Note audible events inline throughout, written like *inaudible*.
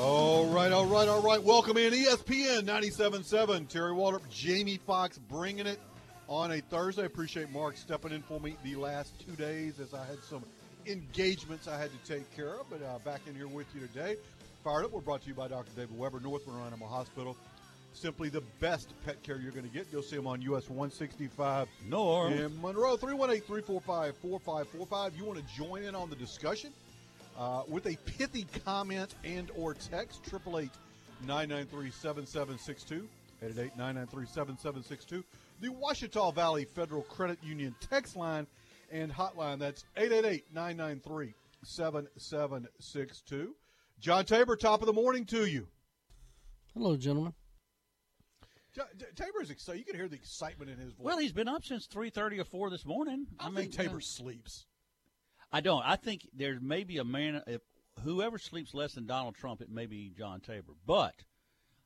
All right, all right, all right. Welcome in ESPN 97.7. Terry Waldrop, Jamie Fox bringing it on a Thursday. Appreciate Mark stepping in for me the last two days as I had some engagements I had to take care of. But uh, back in here with you today. Fired Up, we're brought to you by Dr. David Weber, Northland Animal Hospital. Simply the best pet care you're going to get. You'll see them on US 165 North in Monroe. 318 345 4545. You want to join in on the discussion? Uh, with a pithy comment and or text 888-993-7762 888-993-7762 the Ouachita Valley Federal Credit Union text line and hotline that's 888-993-7762 John Tabor top of the morning to you. Hello, gentlemen. John, Tabor is excited you can hear the excitement in his voice. Well, he's been up since three thirty or four this morning. I, think Tabor sleeps I don't. I think there may be a man. If whoever sleeps less than Donald Trump, it may be John Tabor. But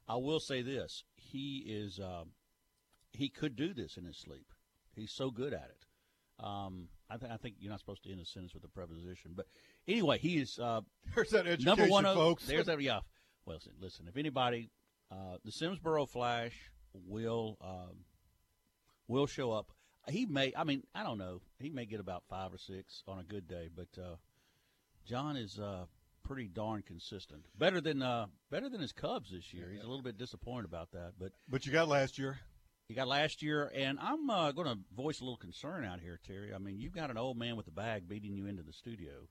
I will say this: he is. Uh, he could do this in his sleep. He's so good at it. Um, I, th- I think you're not supposed to end a sentence with a preposition, but anyway, he is uh, *laughs* there's that education number one. of- folks There's that. *laughs* Yeah. Well, listen. listen if anybody, uh, the Simsboro Flash will um, will show up. He may. I mean, I don't know. He may get about five or six on a good day, but uh, John is uh, pretty darn consistent. Better than uh, better than his Cubs this year. He's a little bit disappointed about that, but but you got last year You got last year, and I'm uh, going to voice a little concern out here, Terry. I mean, you've got an old man with a bag beating you into the studio.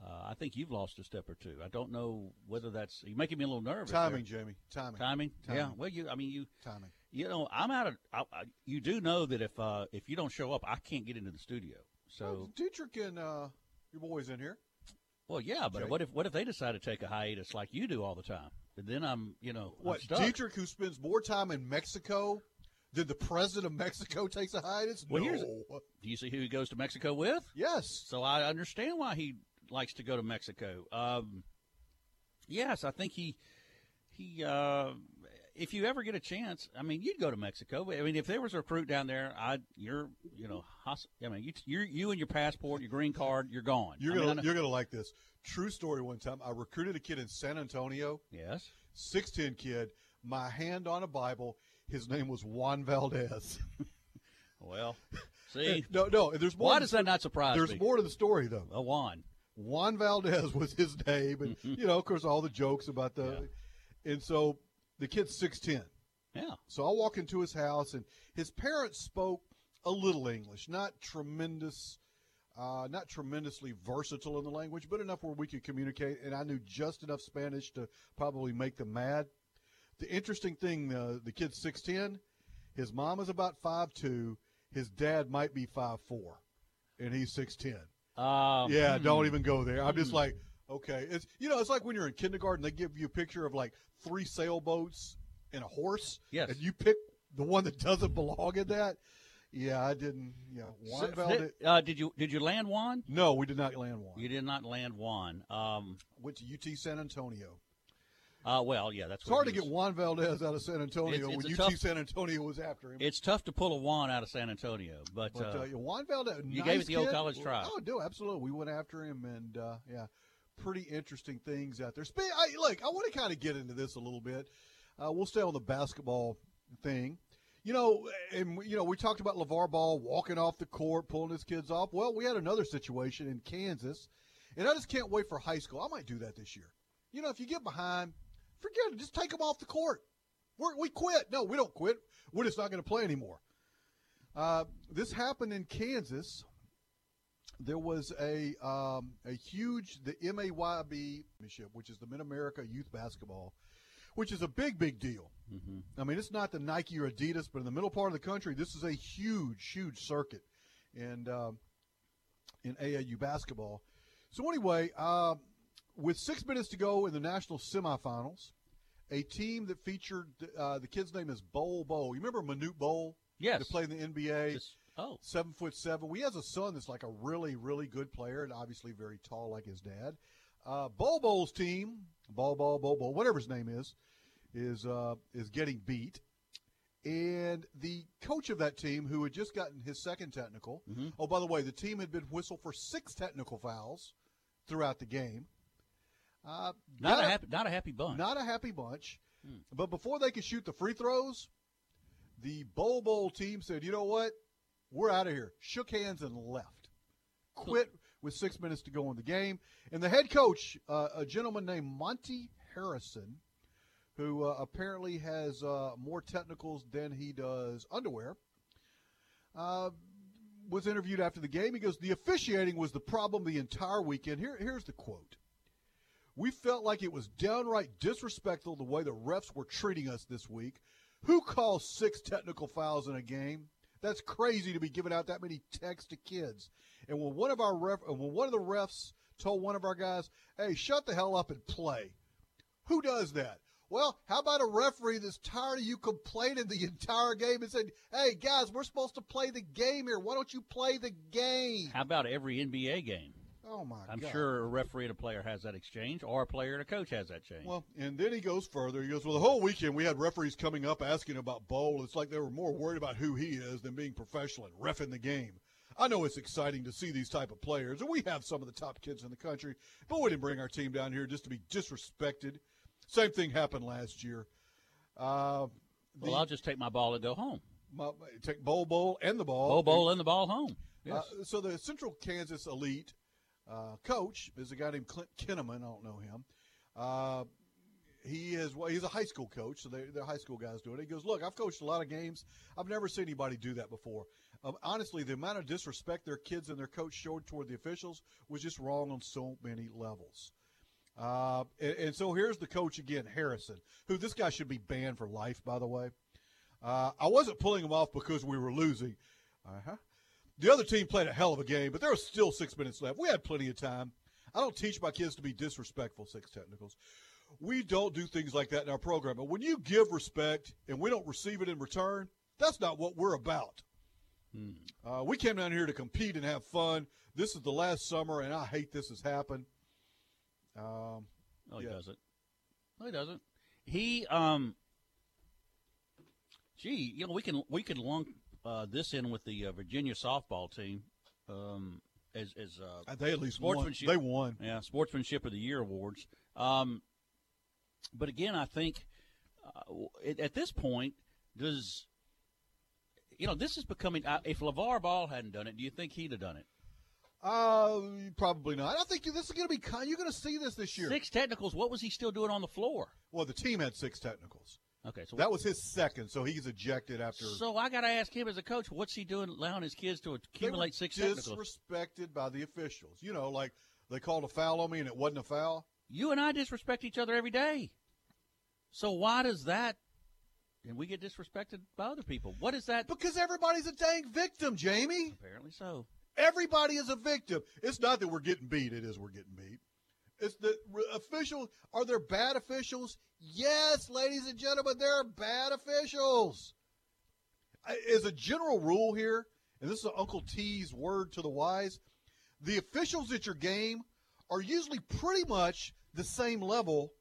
Uh, I think you've lost a step or two. I don't know whether that's you're making me a little nervous. there. timing Jamie timing timing, Yeah. Well, you. I mean, you. timing You know, I'm out of. I, I, you do know that if uh, if you don't show up, I can't get into the studio. So, Well, Dietrich and uh, your boys in here well, yeah, but Jay. what if what if they decide to take a hiatus like you do all the time? And then I'm, you know, What. Dietrich, who spends more time in Mexico than the president of Mexico *laughs* takes a hiatus? Well, no. here's- Do you see who he goes to Mexico with? yes. So I understand why he likes to go to Mexico. Um, yes, I think he he. Uh, if you ever get a chance, I mean, you'd go to Mexico. I mean, if there was a recruit down there, I you're you know, I mean, you you you and your passport, your green card, you're gone. You're I gonna know- you're gonna like this. True story. One time, I recruited a kid in San Antonio, yes. six ten kid. My hand on a Bible. His name was Juan Valdez. *laughs* Well, see, *laughs* no, no. There's more. why does that not surprise There's me? more to the story though. A Juan. Juan Valdez was his name, and *laughs* you know, of course, all the jokes about the. And so the kid's six ten. Yeah. So I walk into his house, and his parents spoke a little English, not tremendous, uh, not tremendously versatile in the language, but enough where we could communicate. And I knew just enough Spanish to probably make them mad. The interesting thing, uh, the kid's six ten. His mom is about five two. His dad might be five four, and he's six ten. Um, Yeah, hmm. don't even go there. I'm just like, okay, it's you know, it's like when you're in kindergarten, they give you a picture of like three sailboats and a horse. Yes. and you pick the one that doesn't belong in that. Yeah, I didn't. Yeah, Juan So, Valdez. uh, did you did you land Juan? No, we did not land one. You did not land Juan. Um, Went to UT San Antonio. uh, well, yeah, that's It's hard to get Juan Valdez out of San Antonio It's- it's when UT tough- San Antonio was after him. It's tough to pull a Juan out of San Antonio, but, But uh, uh, Juan Valdez, you nice gave it the old college try. Oh, do absolutely. We went after him, and uh, yeah, pretty interesting things out there. I, look, I want to kind of get into this a little bit. Uh, we'll stay on the basketball thing. You know, and you know, we talked about LaVar Ball walking off the court, pulling his kids off. Well, we had another situation in Kansas, and I just can't wait for high school. I might do that this year. You know, if you get behind, forget it. Just take them off the court. We're, we quit. No, we don't quit. We're just not going to play anymore. Uh, this happened in Kansas. There was a um, a huge the MAYB championship, which is the Mid America Youth Basketball, which is a big big deal. I mean, it's not the Nike or Adidas, but in the middle part of the country, this is a huge huge circuit, and um, in AAU basketball. So anyway, uh, with six minutes to go in the national semifinals, a team that featured uh, the kid's name is Bol Bol. You remember Manute Bol? Yes. That played in the NBA. Just- oh, seven foot seven. We has a son that's like a really, really good player and obviously very tall like his dad. Uh, Bol Bol's team, Bol Bol, whatever his name is, is uh, is getting beat. And the coach of that team, who had just gotten his second technical, Mhm. oh, by the way, the team had been whistled for six technical fouls throughout the game. Uh, not a happy, not a happy bunch. not a happy bunch. Hmm. But before they could shoot the free throws, the Bol Bol team said, you know what? We're out of here. Shook hands and left. Quit with six minutes to go in the game. And the head coach, uh, a gentleman named Monty Harrison, who uh, apparently has uh, more technicals than he does underwear, uh, was interviewed after the game. He goes, The officiating was the problem the entire weekend. Here, here's the quote. We felt like it was downright disrespectful the way the refs were treating us this week. Who calls six technical fouls in a game? That's crazy to be giving out that many texts to kids. And when one of our ref, when one of the refs told one of our guys, "Hey, shut the hell up and play," who does that? Well, how about a referee that's tired of you complaining the entire game and said, "Hey, guys, we're supposed to play the game here. Why don't you play the game?" How about every NBA game? Oh my I'm God. sure a referee and a player has that exchange, or a player and a coach has that change. Well, and then he goes further. He goes, Well, the whole weekend we had referees coming up asking about Bol. It's like they were more worried about who he is than being professional and refing the game. I know it's exciting to see these type of players, and we have some of the top kids in the country, but we didn't bring our team down here just to be disrespected. Same thing happened last year. Uh, the, well, I'll just take my ball and go home. my, take Bol Bol and the ball. Bowl, bowl, and the ball home. Yes. Uh, so the Central Kansas Elite uh, coach is a guy named Clint Kinnaman. I don't know him. Uh, he is well, he's a high school coach, so they, they're high school guys doing it. He goes, look, I've coached a lot of games. I've never seen anybody do that before. Um, honestly, the amount of disrespect their kids and their coach showed toward the officials was just wrong on so many levels. Uh, and, and so here's the coach again, Harrison, who this guy should be banned for life, by the way. Uh, I wasn't pulling him off because we were losing. Uh-huh. The other team played a hell of a game, but there was still six minutes left. We had plenty of time. I don't teach my kids to be disrespectful, six technicals. We don't do things like that in our program. But when you give respect and we don't receive it in return, that's not what we're about. Uh, we came down here to compete and have fun. This is the last summer, and I hate this has happened. Um, No, he Yeah. doesn't. No, he doesn't. He um. Gee, you know we can we can lump uh, this in with the uh, Virginia softball team um, as as uh, they at least won. Sportsmanship. They won. yeah sportsmanship of the year awards. Um, but again, I think uh, at, at this point, does you know this is becoming? Uh, if LaVar Ball hadn't done it, do you think he'd have done it? Uh, probably not. I don't think this is going to be. You're going to see this this year. Six technicals. What was he still doing on the floor? Well, the team had six technicals. Okay, so That was his second, so he's ejected after. So I got to ask him as a coach, what's he doing, allowing his kids to accumulate six technicals? disrespected by the officials. You know, like they called a foul on me and it wasn't a foul. You and I disrespect each other every day. So why does that? And we get disrespected by other people. What is that? Because everybody's a dang victim, Jamie. Apparently so. Everybody is a victim. It's not that we're getting beat. It is we're getting beat. It's the officials. Are there bad officials? Yes, ladies and gentlemen, there are bad officials. As a general rule here, and this is Uncle T's word to the wise, the officials at your game are usually pretty much the same level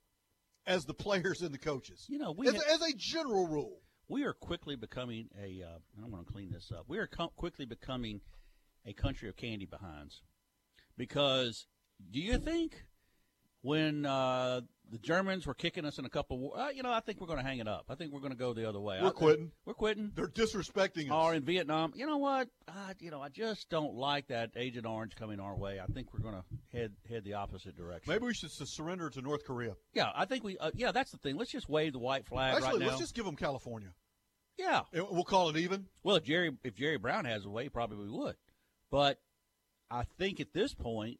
as the players and the coaches. You know, we as, had- as a general rule. we are quickly becoming a. Uh, I want to clean this up. We are co- quickly becoming a country of candy behinds, because do you think when uh, the Germans were kicking us in a couple, uh, you know, I think we're going to hang it up. I think we're going to go the other way. We're I- quitting. We're quitting. They're disrespecting us. Or in Vietnam, you know what? I, you know, I just don't like that Agent Orange coming our way. I think we're going to head head the opposite direction. Maybe we should surrender to North Korea. Yeah, I think we. Uh, yeah, that's the thing. Let's just wave the white flag Actually, right now. let's just give them California. yeah. And We'll call it even. Well, if Jerry if Jerry Brown has a way, probably we would. But I think at this point,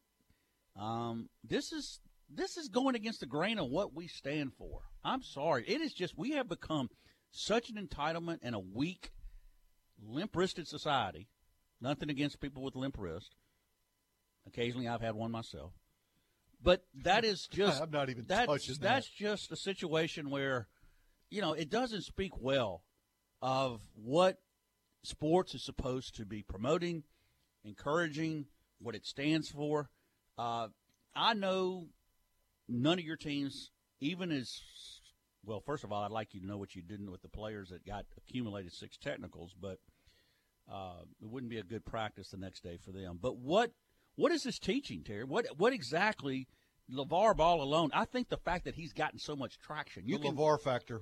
um, this is this is going against the grain of what we stand for. I'm sorry. It is just we have become such an entitlement and a weak, limp wristed society. Nothing against people with limp wrist. Occasionally, I've had one myself. But that is *laughs* just I'm not even that's touching that. that's just a situation where, you know, it doesn't speak well of what sports is supposed to be promoting, encouraging, what it stands for. Uh, I know none of your teams, even as well. First of all, I'd like you to know what you didn't with the players that got accumulated six technicals, but uh, it wouldn't be a good practice the next day for them. But what what is this teaching, Terry? What what exactly? LaVar Ball alone, I think the fact that he's gotten so much traction. You the can, LaVar factor.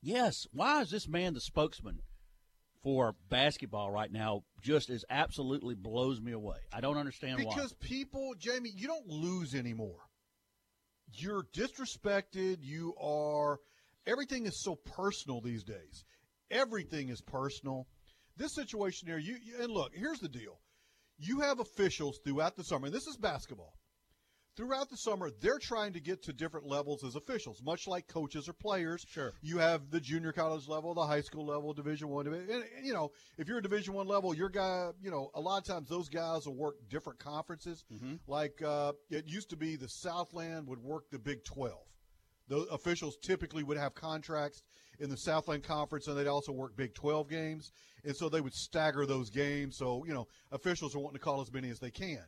Yes. Why is this man the spokesman for basketball right now? Just as absolutely blows me away. I don't understand why. Because people, Jamie, you don't lose anymore. You're disrespected. You are. Everything is so personal these days. Everything is personal. This situation here, you and look. Here's the deal. You have officials throughout the summer, and this is basketball. Throughout the summer, they're trying to get to different levels as officials, much like coaches or players. Sure. You have the junior college level, the high school level, Division One, and, and, you know, if you're a Division One level, your guy, you know, a lot of times those guys will work different conferences. Like uh, it used to be, the Southland would work the Big Twelve. The officials typically would have contracts in the Southland Conference, and they'd also work Big 12 games, and so they would stagger those games. So you know, officials are wanting to call as many as they can.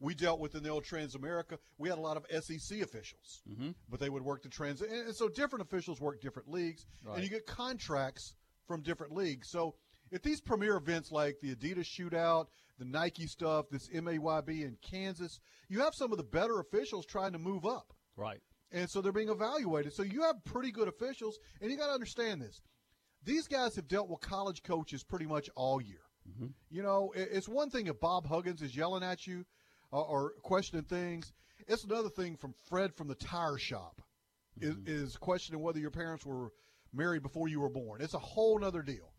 We dealt with in the old Transamerica. We had a lot of SEC officials, mm-hmm. but they would work the trans, and, and so different officials work different leagues, and you get contracts from different leagues. So if these premier events like the Adidas Shootout, the Nike stuff, this MAYB in Kansas, you have some of the better officials trying to move up right. and so they're being evaluated. So you have pretty good officials, and you got to understand this. These guys have dealt with college coaches pretty much all year. Mm-hmm. You know, it's one thing if Bob Huggins is yelling at you uh, or questioning things. It's another thing from Fred from the tire shop is, is questioning whether your parents were married before you were born. It's a whole other deal.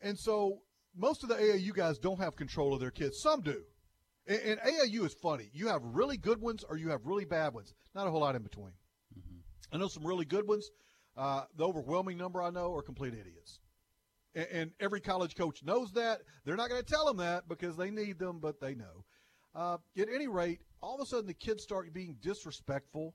And so most of the AAU guys don't have control of their kids. Some do. And, and AAU is funny. You have really good ones or you have really bad ones. Not a whole lot in between. I know some really good ones. Uh, the overwhelming number I know are complete idiots. And, and every college coach knows that. They're not going to tell them that because they need them, but they know. Uh, at any rate, all of a sudden the kids start being disrespectful.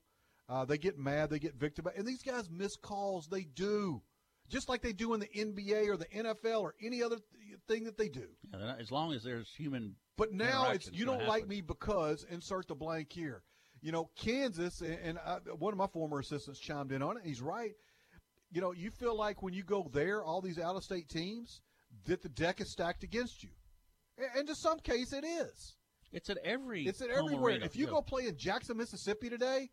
Uh, they get mad. They get victimized. And these guys miss calls. They do. Just like they do in the NBA or the NFL or any other th- thing that they do. Yeah, not- as long as there's human. But now it's you don't like me because insert the blank here. You know, Kansas and, and I, one of my former assistants chimed in on it. He's right. You know, you feel like when you go there, all these out-of-state teams, that the deck is stacked against you, and, and to some case it is. It's at every. It's at everywhere. arena. If you Yeah. go play in Jackson, Mississippi today,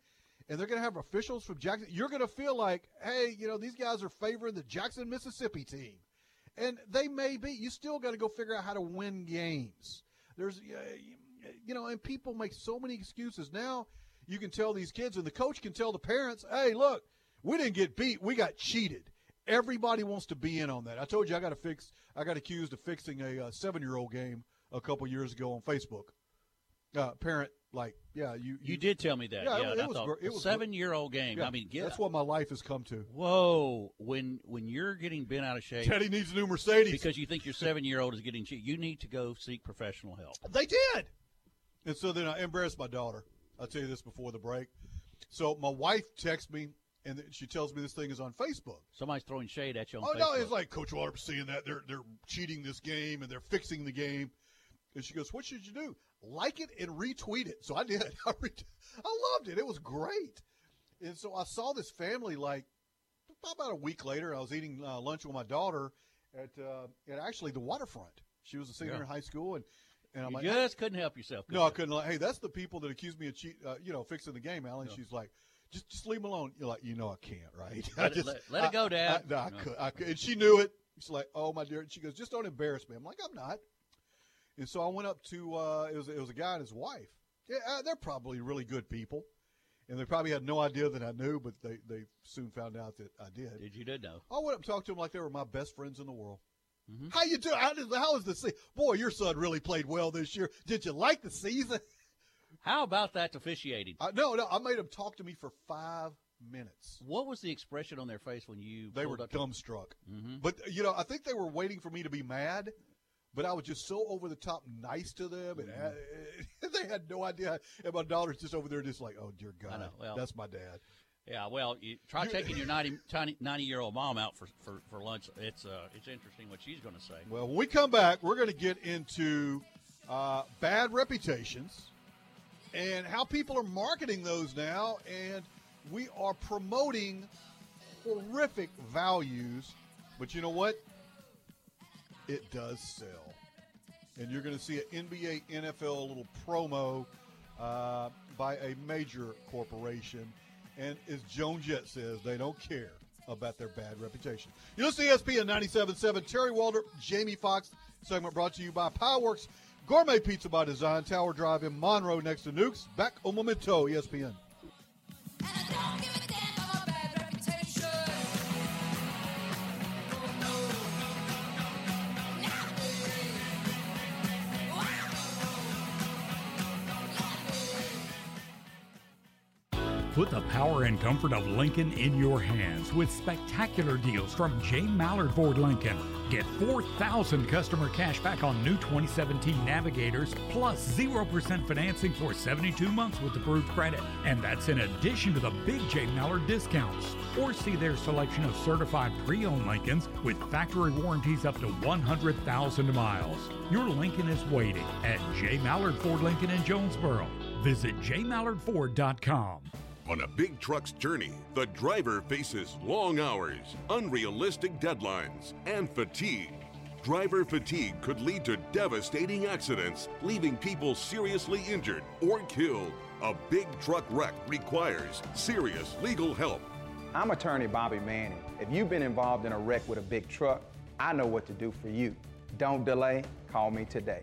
and they're going to have officials from Jackson, you're going to feel like, hey, you know, these guys are favoring the Jackson, Mississippi team, and they may be. You still got to go figure out how to win games. There's, you know, and people make so many excuses now. You can tell these kids, and the coach can tell the parents, hey, look, we didn't get beat, we got cheated. Everybody wants to be in on that. I told you I got to fix. I got accused of fixing a uh, seven-year-old game a couple years ago on Facebook. Uh, parent, like, yeah, you You did tell me that. Yeah, Yeah, it- it was thought, it was seven-year-old game. yeah, I mean, that's what my life has come to. Whoa! When when you're getting bent out of shape Teddy needs a new Mercedes because you think your seven-year-old is getting cheated, you need to go seek professional help. They did. And so then I embarrassed my daughter. I'll tell you this before the break. So my wife texts me, and she tells me this thing is on Facebook. Somebody's throwing shade at you on Oh Facebook. no, it's like Coach Water's seeing that they're they're cheating this game and they're fixing the game. And she goes, "What should you do? Like it and retweet it." So I did. *laughs* I, I loved it. It was great. And so I saw this family like about a week later. I was eating uh, lunch with my daughter at uh, at actually the waterfront. She was a senior Yeah. in high school, and and I'm you like, just couldn't help yourself. no, I couldn't. Like, hey, that's the people that accuse me of cheat, uh, you know, fixing the game, Alan. She's like, just just leave them alone. You're like, you know, I can't, right? *laughs* I Let it- let- let it go, Dad. I, no, I No. could, I could. And she knew it. She's like, oh my dear. She goes, just don't embarrass me. I'm like, I'm not. And so I went up to uh, it was it was a guy and his wife. Yeah, uh, they're probably really good people, and they probably had no idea that I knew, but they they soon found out that I did. Did you did know? I went up and talked to them like they were my best friends in the world. Mm-hmm. How you doing? How, did, how is the season? Boy, your son really played well this year. Did you like the season? *laughs* How about that officiating? I, no, no. I made them talk to me for five minutes. What was the expression on their face when you They were pulled up to- dumbstruck. Mm-hmm. But you know, I think they were waiting for me to be mad. But I was just so over the top nice to them, and uh, *laughs* they had no idea. And my daughter's just over there, just like, oh dear God, well- that's my dad. Yeah, well, you try taking your *laughs* 90, 90 year old mom out for, for, for lunch. It's uh, it's interesting what she's going to say. Well, when we come back, we're going to get into uh, bad reputations and how people are marketing those now, and we are promoting horrific values. But you know what? It does sell, and you're going to see an NBA, NFL little promo uh, by a major corporation. And as Joan Jett says, they don't care about their bad reputation. You listen to ESPN 97.7. Terry Waldrop, Jamie Fox. Segment brought to you by Powerworks Gourmet Pizza by Design, Tower Drive in Monroe next to Nukes. Back on Memento, ESPN. Put the power and comfort of Lincoln in your hands with spectacular deals from J. Mallard Ford Lincoln. Get 4,000 customer cash back on new 2017 Navigators plus 0% financing for 72 months with approved credit. And that's in addition to the big J. Mallard discounts. Or see their selection of certified pre owned Lincolns with factory warranties up to 100,000 miles. Your Lincoln is waiting at J. Mallard Ford Lincoln in Jonesboro. Visit jmallardford.com. On a big truck's journey, the driver faces long hours, unrealistic deadlines, and fatigue. Driver fatigue could lead to devastating accidents, leaving people seriously injured or killed. A big truck wreck requires serious legal help. I'm attorney Bobby Manning. If you've been involved in a wreck with a big truck, I know what to do for you. Don't delay, call me today.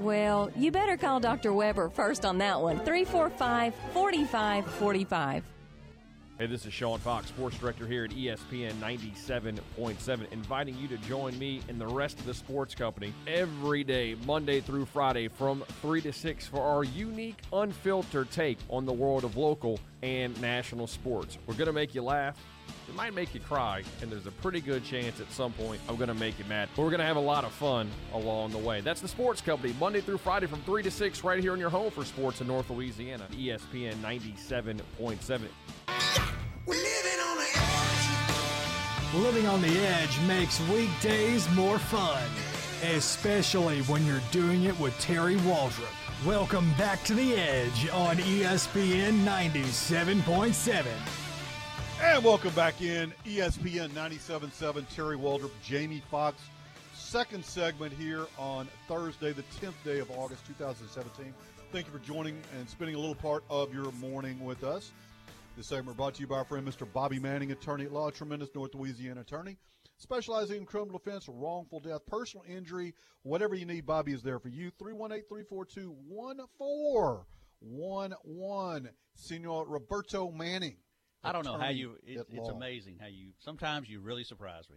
Well, you better call Dr. Weber first on that one. 345 4545. Hey, this is Sean Fox, sports director here at ESPN 97.7, inviting you to join me and the rest of the sports company every day, Monday through Friday, from 3 to 6 for our unique, unfiltered take on the world of local and national sports. We're going to make you laugh. It might make you cry, and there's a pretty good chance at some point I'm going to make you mad. But we're going to have a lot of fun along the way. That's the Sports Company, Monday through Friday from 3 to 6, right here in your home for sports in North Louisiana. ESPN 97.7. We're Living on the edge Living on the edge makes weekdays more fun, especially when you're doing it with Terry Waldrop. Welcome back to the Edge on ESPN 97.7. And welcome back in ESPN 97.7. Terry Waldrop, Jamie Fox. Second segment here on Thursday, the 10th day of August 2017. Thank you for joining and spending a little part of your morning with us. This segment brought to you by our friend Mr. Bobby Manning, attorney at law, tremendous North Louisiana attorney, specializing in criminal defense, wrongful death, personal injury, whatever you need. Bobby is there for you. 318 342 1411. Senor Roberto Manning. I don't know how you. It, it's law. amazing how you. Sometimes you really surprise me.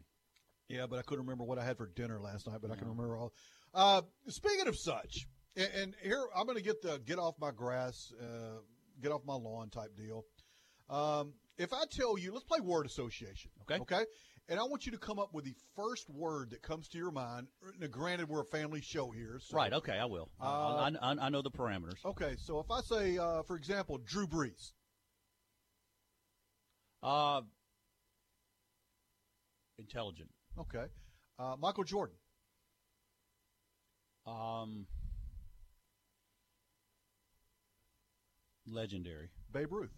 Yeah, but I couldn't remember what I had for dinner last night, but I can remember all. Uh, speaking of such, and, and here I'm going to get the get off my grass, uh, get off my lawn type deal. Um, if I tell you, let's play word association. Okay. Okay. And I want you to come up with the first word that comes to your mind. Now, granted, we're a family show here. So, Right. Okay. I will. Uh, I, I, I know the parameters. Okay. So if I say, uh, for example, Drew Brees, Uh, intelligent. okay, uh, Michael Jordan, Um, legendary. Babe Ruth,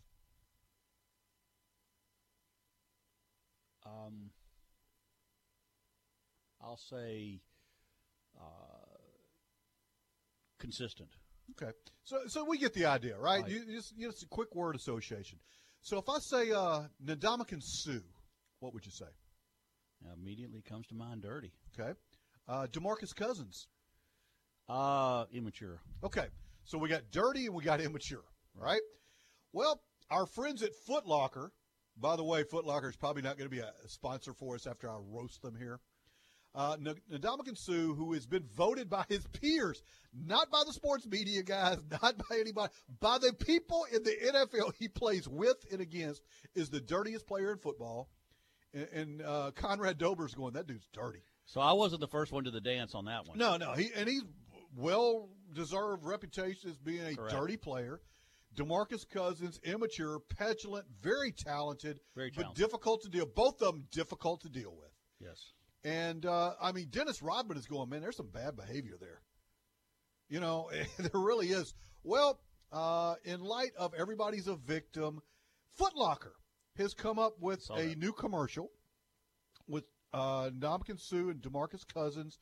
Um, I'll say uh, consistent. Okay, so so we get the idea, right? Right. You just you just a quick word association. So if I say uh, Ndamukong Suh, what would you say? Immediately comes to mind dirty. Okay, uh, Demarcus Cousins. Uh, immature. Okay, So we got dirty and we got immature, right? Well, our friends at Foot Locker, by the way, Foot Locker is probably not going to be a sponsor for us after I roast them here. Uh, Ndamukong Suh, who has been voted by his peers, not by the sports media guys, *laughs* not by anybody, by the people in the NFL he plays with and against, is the dirtiest player in football. And, and uh, Conrad Dobler's going, that dude's dirty. So I wasn't the first one to the dance on that one. No, no, he and he's well deserved reputation as being a Correct. dirty player. Demarcus Cousins, immature, petulant, very talented, Very but difficult to deal. Both of them difficult to deal with. Yes. And uh, I mean, Dennis Rodman is going, man. There's some bad behavior there. You know, *laughs* there really is. Well, uh, in light of everybody's a victim, Foot Locker has come up with a that. new commercial with uh, Ndamukong Suh and Demarcus Cousins,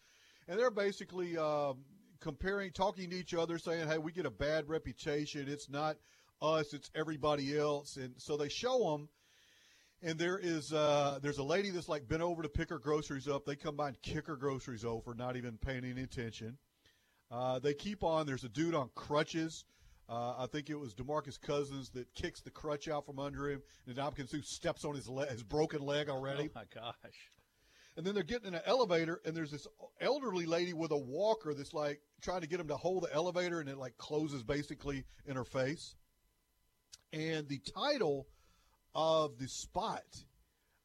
and they're basically um comparing, talking to each other, saying, "Hey, we get a bad reputation. It's not us; it's everybody else." And so they show them and there is uh, there's a lady that's like bent over to pick her groceries up. They come by and kick her groceries over, not even paying any attention. Uh, they keep on. There's a dude on crutches. Uh, I think it was Demarcus Cousins that kicks the crutch out from under him, and Domkins who steps on his le- his broken leg already. Oh my gosh. And then they're getting in an elevator, and there's this elderly lady with a walker that's like trying to get him to hold the elevator, and it like closes basically in her face. And the title of the spot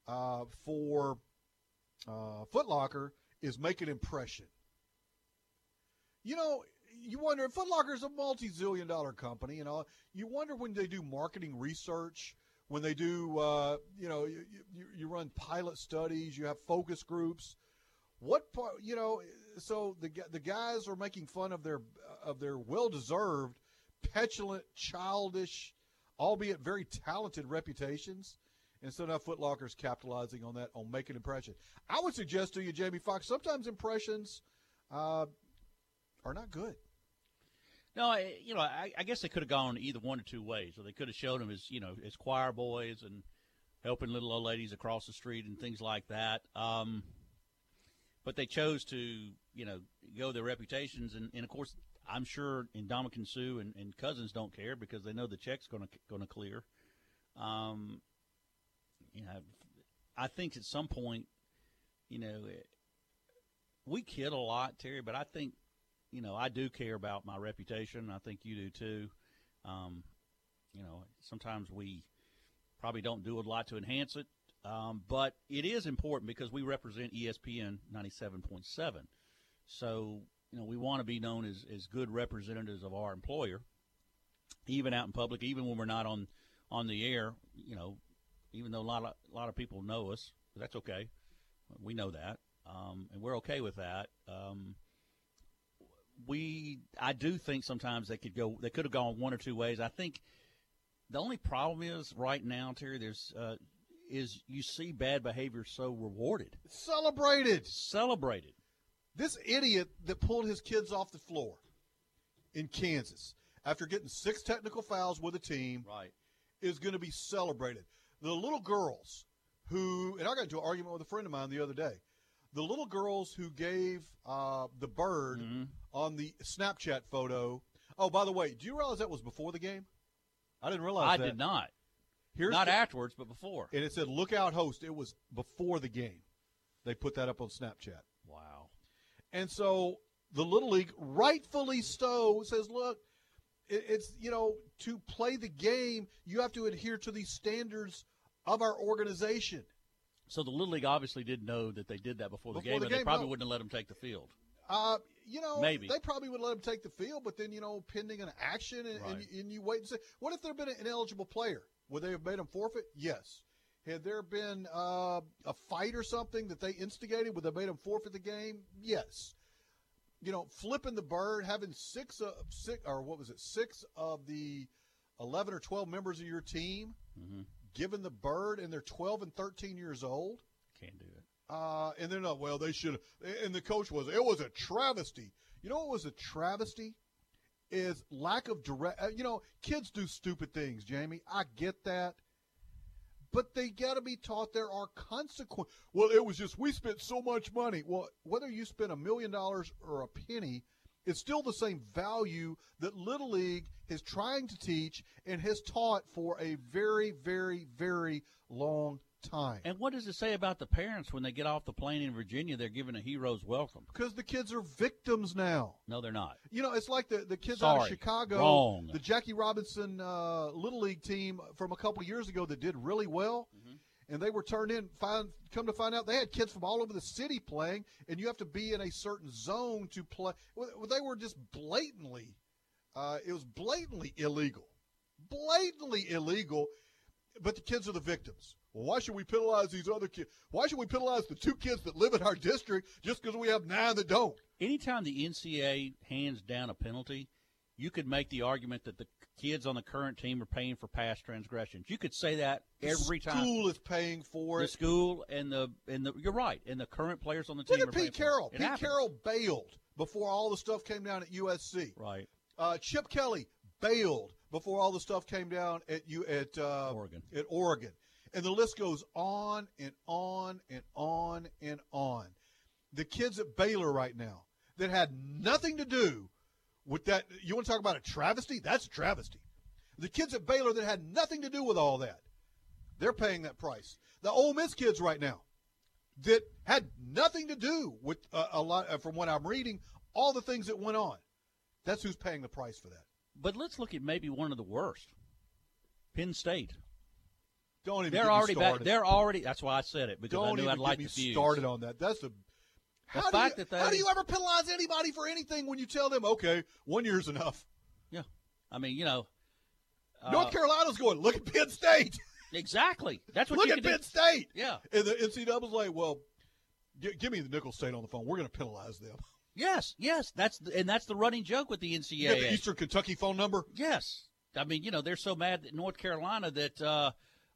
uh, for uh, Foot Locker is "Make an Impression." You know, you wonder Foot Locker is a multi-zillion-dollar company. You know, you wonder when they do marketing research, when they do, uh, you know, you, you, you run pilot studies, you have focus groups. What part, you know? So the the guys are making fun of their of their well-deserved, petulant, childish, albeit very talented reputations. And so now Foot Locker's capitalizing on that, on making impression. I would suggest to you, Jamie Fox, sometimes impressions uh, are not good. No, you know, I, I guess they could have gone either one or two ways. Or they could have showed them as you know as choir boys and helping little old ladies across the street and things like that. Um, but they chose to you know go their reputations and, and of course I'm sure Ndamukong Suh and, and Cousins don't care because they know the check's going to going to clear. Um, you know, I think at some point, you know, we kid a lot, Terry, but I think you know, I do care about my reputation. I think you do too. Um, you know, sometimes we probably don't do a lot to enhance it, um, but it is important because we represent ESPN 97.7. So, you know, we want to be known as, as good representatives of our employer, even out in public, even when we're not on, on the air, you know, even though a lot of, a lot of people know us, that's okay. We know that, um, and we're okay with that. Um, we I do think sometimes they could go they could have gone one or two ways. I think the only problem is right now, Terry, there's uh, is you see bad behavior so rewarded, Celebrated. celebrated. This idiot that pulled his kids off the floor in Kansas after getting six technical fouls with a team Right. is going to be celebrated. The little girls who, and I got into an argument with a friend of mine the other day. The little girls who gave uh, the bird on the Snapchat photo. Oh, by the way, do you realize that was before the game? I didn't realize I that. did not. Here's not the- afterwards, but before. And it said "Lookout Host." It was before the game. They put that up on Snapchat. And so the Little League, rightfully so, says, look, it's, you know, to play the game, you have to adhere to the standards of our organization. So the little league obviously did know that they did that before the Before game, the and they probably no. wouldn't have let them take the field. Uh, you know, Maybe. they probably would let him take the field, but then, you know, pending an action and, and, Right. and you wait and say, what if there had been an ineligible player? Would they have made him forfeit? Yes. Had there been uh, a fight or something that they instigated, would they made them forfeit the game? Yes. You know, flipping the bird, having six, of six or what was it, six of the 11 or 12 members of your team Mm-hmm. given the bird and they're 12 and 13 years old. Can't do it. Uh, and they're not, well, they should. And the coach was, it was a travesty. You know what was a travesty? Is lack of direct. Uh, you know, kids do stupid things, Jamie. I get that. But they got to be taught there are consequences. Well, it was just, we spent so much money. Well, whether you spent a million dollars or a penny, It's still the same value that Little League is trying to teach and has taught for a very, very, very long time. And what does it say about the parents when they get off the plane in Virginia? They're given a hero's welcome. Because the kids are victims now. No, they're not. You know, it's like the, the kids out of Chicago, Wrong. the Jackie Robinson uh, Little League team from a couple years ago that did really well. And they were turned in. Find, come to find out, they had kids from all over the city playing, and you have to be in a certain zone to play. Well, They were just blatantly, uh, it was blatantly illegal, blatantly illegal. But the kids are the victims. Well, why should we penalize these other kids? Why should we penalize the two kids that live in our district just because we have nine that don't? Anytime the NCAA hands down a penalty, you could make the argument that the kids on the current team are paying for past transgressions. You could say that every time the time. School is paying for the it. school and the and the you're right, and the current players on the team. Look at Pete. Carroll. Pete happens. Carroll bailed before all the stuff came down at USC. Right. Uh, Chip Kelly bailed before all the stuff came down at you at uh, Oregon. At Oregon, and the list goes on and on and on and on. The kids at Baylor right now that had nothing to do with that. You want to talk about a travesty? That's a travesty. The kids at Baylor that had nothing to do with all that, they're paying that price. The Ole Miss kids right now that had nothing to do with uh, a lot, uh, from what I'm reading, all the things that went on. That's who's paying the price for that. But let's look at maybe one of the worst. Penn State. Don't even They're get me already back. They're already. That's why I said it because Don't I knew even I'd get like me the fuse. started on that. That's the. The How, fact do you, that they- how do you ever penalize anybody for anything when you tell them, okay, one year's enough? Yeah, I mean, you know, uh, North Carolina's going, look at Penn State. Exactly. That's what look at Penn do. State. Yeah. And the NCAA's like, well, gi- give me the Nicholls State on the phone. We're going to penalize them. *laughs* Yes, yes. That's the, and that's the running joke with the NCAA. You the Eastern Kentucky phone number? Yes. I mean, you know, they're so mad at North Carolina that uh,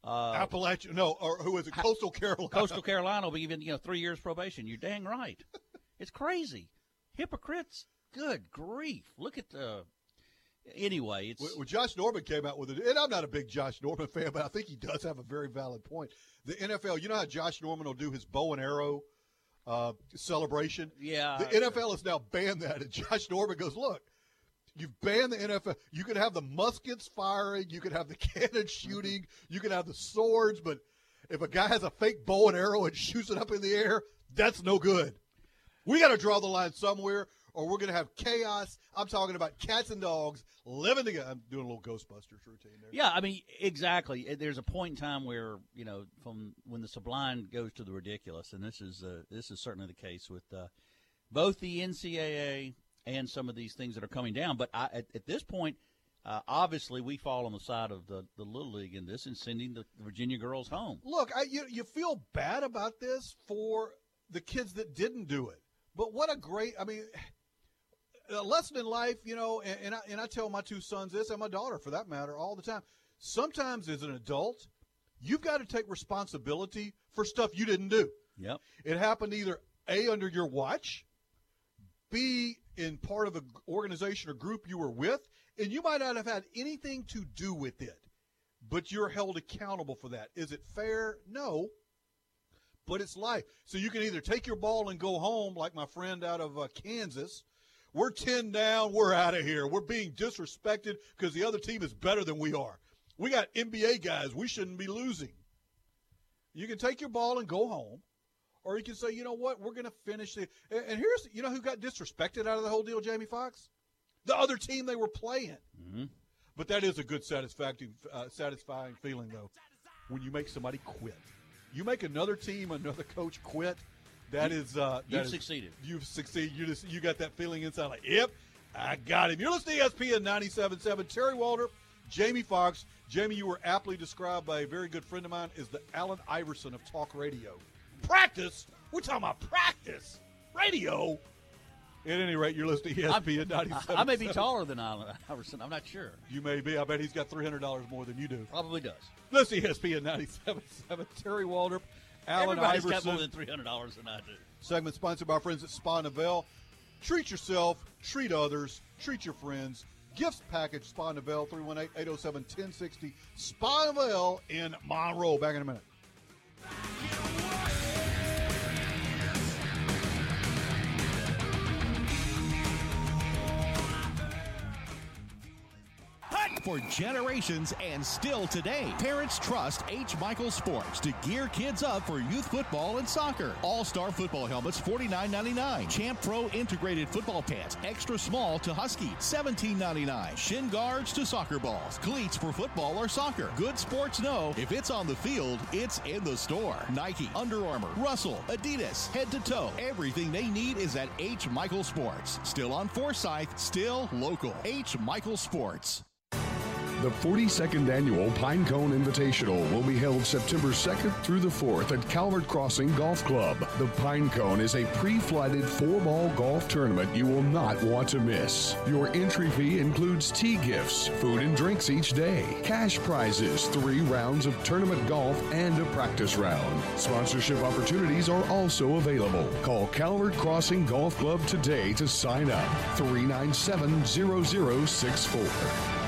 uh, Appalachian, no, or who is it? Coastal Carolina. Coastal Carolina will be even, you know, three years probation. You're dang right. it's crazy. Hypocrites. Good grief. Look at the. Anyway, it's. When Josh Norman came out with it, and I'm not a big Josh Norman *laughs* fan, but I think he does have a very valid point. The NFL, you know how Josh Norman will do his bow and arrow uh, celebration? Yeah. The NFL has now banned that, and Josh Norman goes, "Look, you've banned the NFL. You can have the muskets firing, you can have the *laughs* cannon shooting, you can have the swords, but if a guy has a fake bow and arrow and shoots it up in the air, that's no good. We got to draw the line somewhere." Or we're going to have chaos. I'm talking about cats and dogs living together. I'm doing a little Ghostbusters routine there. Yeah, I mean, exactly. There's a point in time where you know, from when the sublime goes to the ridiculous, and this is uh, this is certainly the case with uh, both the NCAA and some of these things that are coming down. But I, at, at this point, uh, obviously, we fall on the side of the, the little league in this and sending the Virginia girls home. Look, I, you you feel bad about this for the kids that didn't do it, but what a great! I mean, a lesson in life, you know. And, and I and I tell my two sons this, and my daughter for that matter, all the time. Sometimes as an adult, you've got to take responsibility for stuff you didn't do. Yep. It happened either a under your watch, b in part of an organization or group you were with, and you might not have had anything to do with it, but you're held accountable for that. Is it fair? No. But it's life. So you can either take your ball and go home, like my friend out of uh, Kansas. We're 10 down. We're out of here. We're being disrespected because the other team is better than we are. We got NBA guys. We shouldn't be losing. You can take your ball and go home, or you can say, you know what, we're going to finish it. And here's, you know, who got disrespected out of the whole deal, Jamie Fox, The other team they were playing. Mm-hmm. But that is a good satisfactory, uh, satisfying feeling, though, when you make somebody quit. You make another team, another coach quit. That You- is, uh, that you've is- succeeded. You've succeeded. You just, you got that feeling inside, like, yep, I got him. You're listening to ESPN 97.7. Terry Waldrop, Jamie Fox. Jamie, you were aptly described by a very good friend of mine as the Allen Iverson of talk radio. Practice? We're talking about practice. Radio? At any rate, you're listening to ESPN 97.7. *laughs* I may be taller than Allen Iverson. I'm not sure. You may be. I bet he's got $300 more than you do. Probably does. Listen to ESPN 97.7. Terry Waldrop, Allen Everybody's Iverson. got more than three hundred dollars than I do. Segment sponsored by our friends at Spa Novell. Treat yourself, treat others, treat your friends. Gifts package, Spa Novell, 318-807-1060. Spa Novell in Monroe. Back in a minute. For generations and still today. Parents trust H. Michael Sports to gear kids up for youth football and soccer. All star football helmets $49.99. Champ Pro integrated football pants, extra small to husky, $17.99. Shin guards to soccer balls, cleats for football or soccer. Good sports know if it's on the field, it's in the store. Nike, Under Armour, Russell, Adidas, head to toe. Everything they need is at H. Michael Sports. Still on Forsyth, still local. H. Michael Sports. The 42nd annual Pinecone Invitational will be held September 2nd through the 4th at Calvert Crossing Golf Club. The Pinecone is a pre-flighted four-ball golf tournament you will not want to miss. Your entry fee includes tee gifts, food and drinks each day, cash prizes, three rounds of tournament golf, and a practice round. Sponsorship opportunities are also available. Call Calvert Crossing Golf Club today to sign up. 397 0064.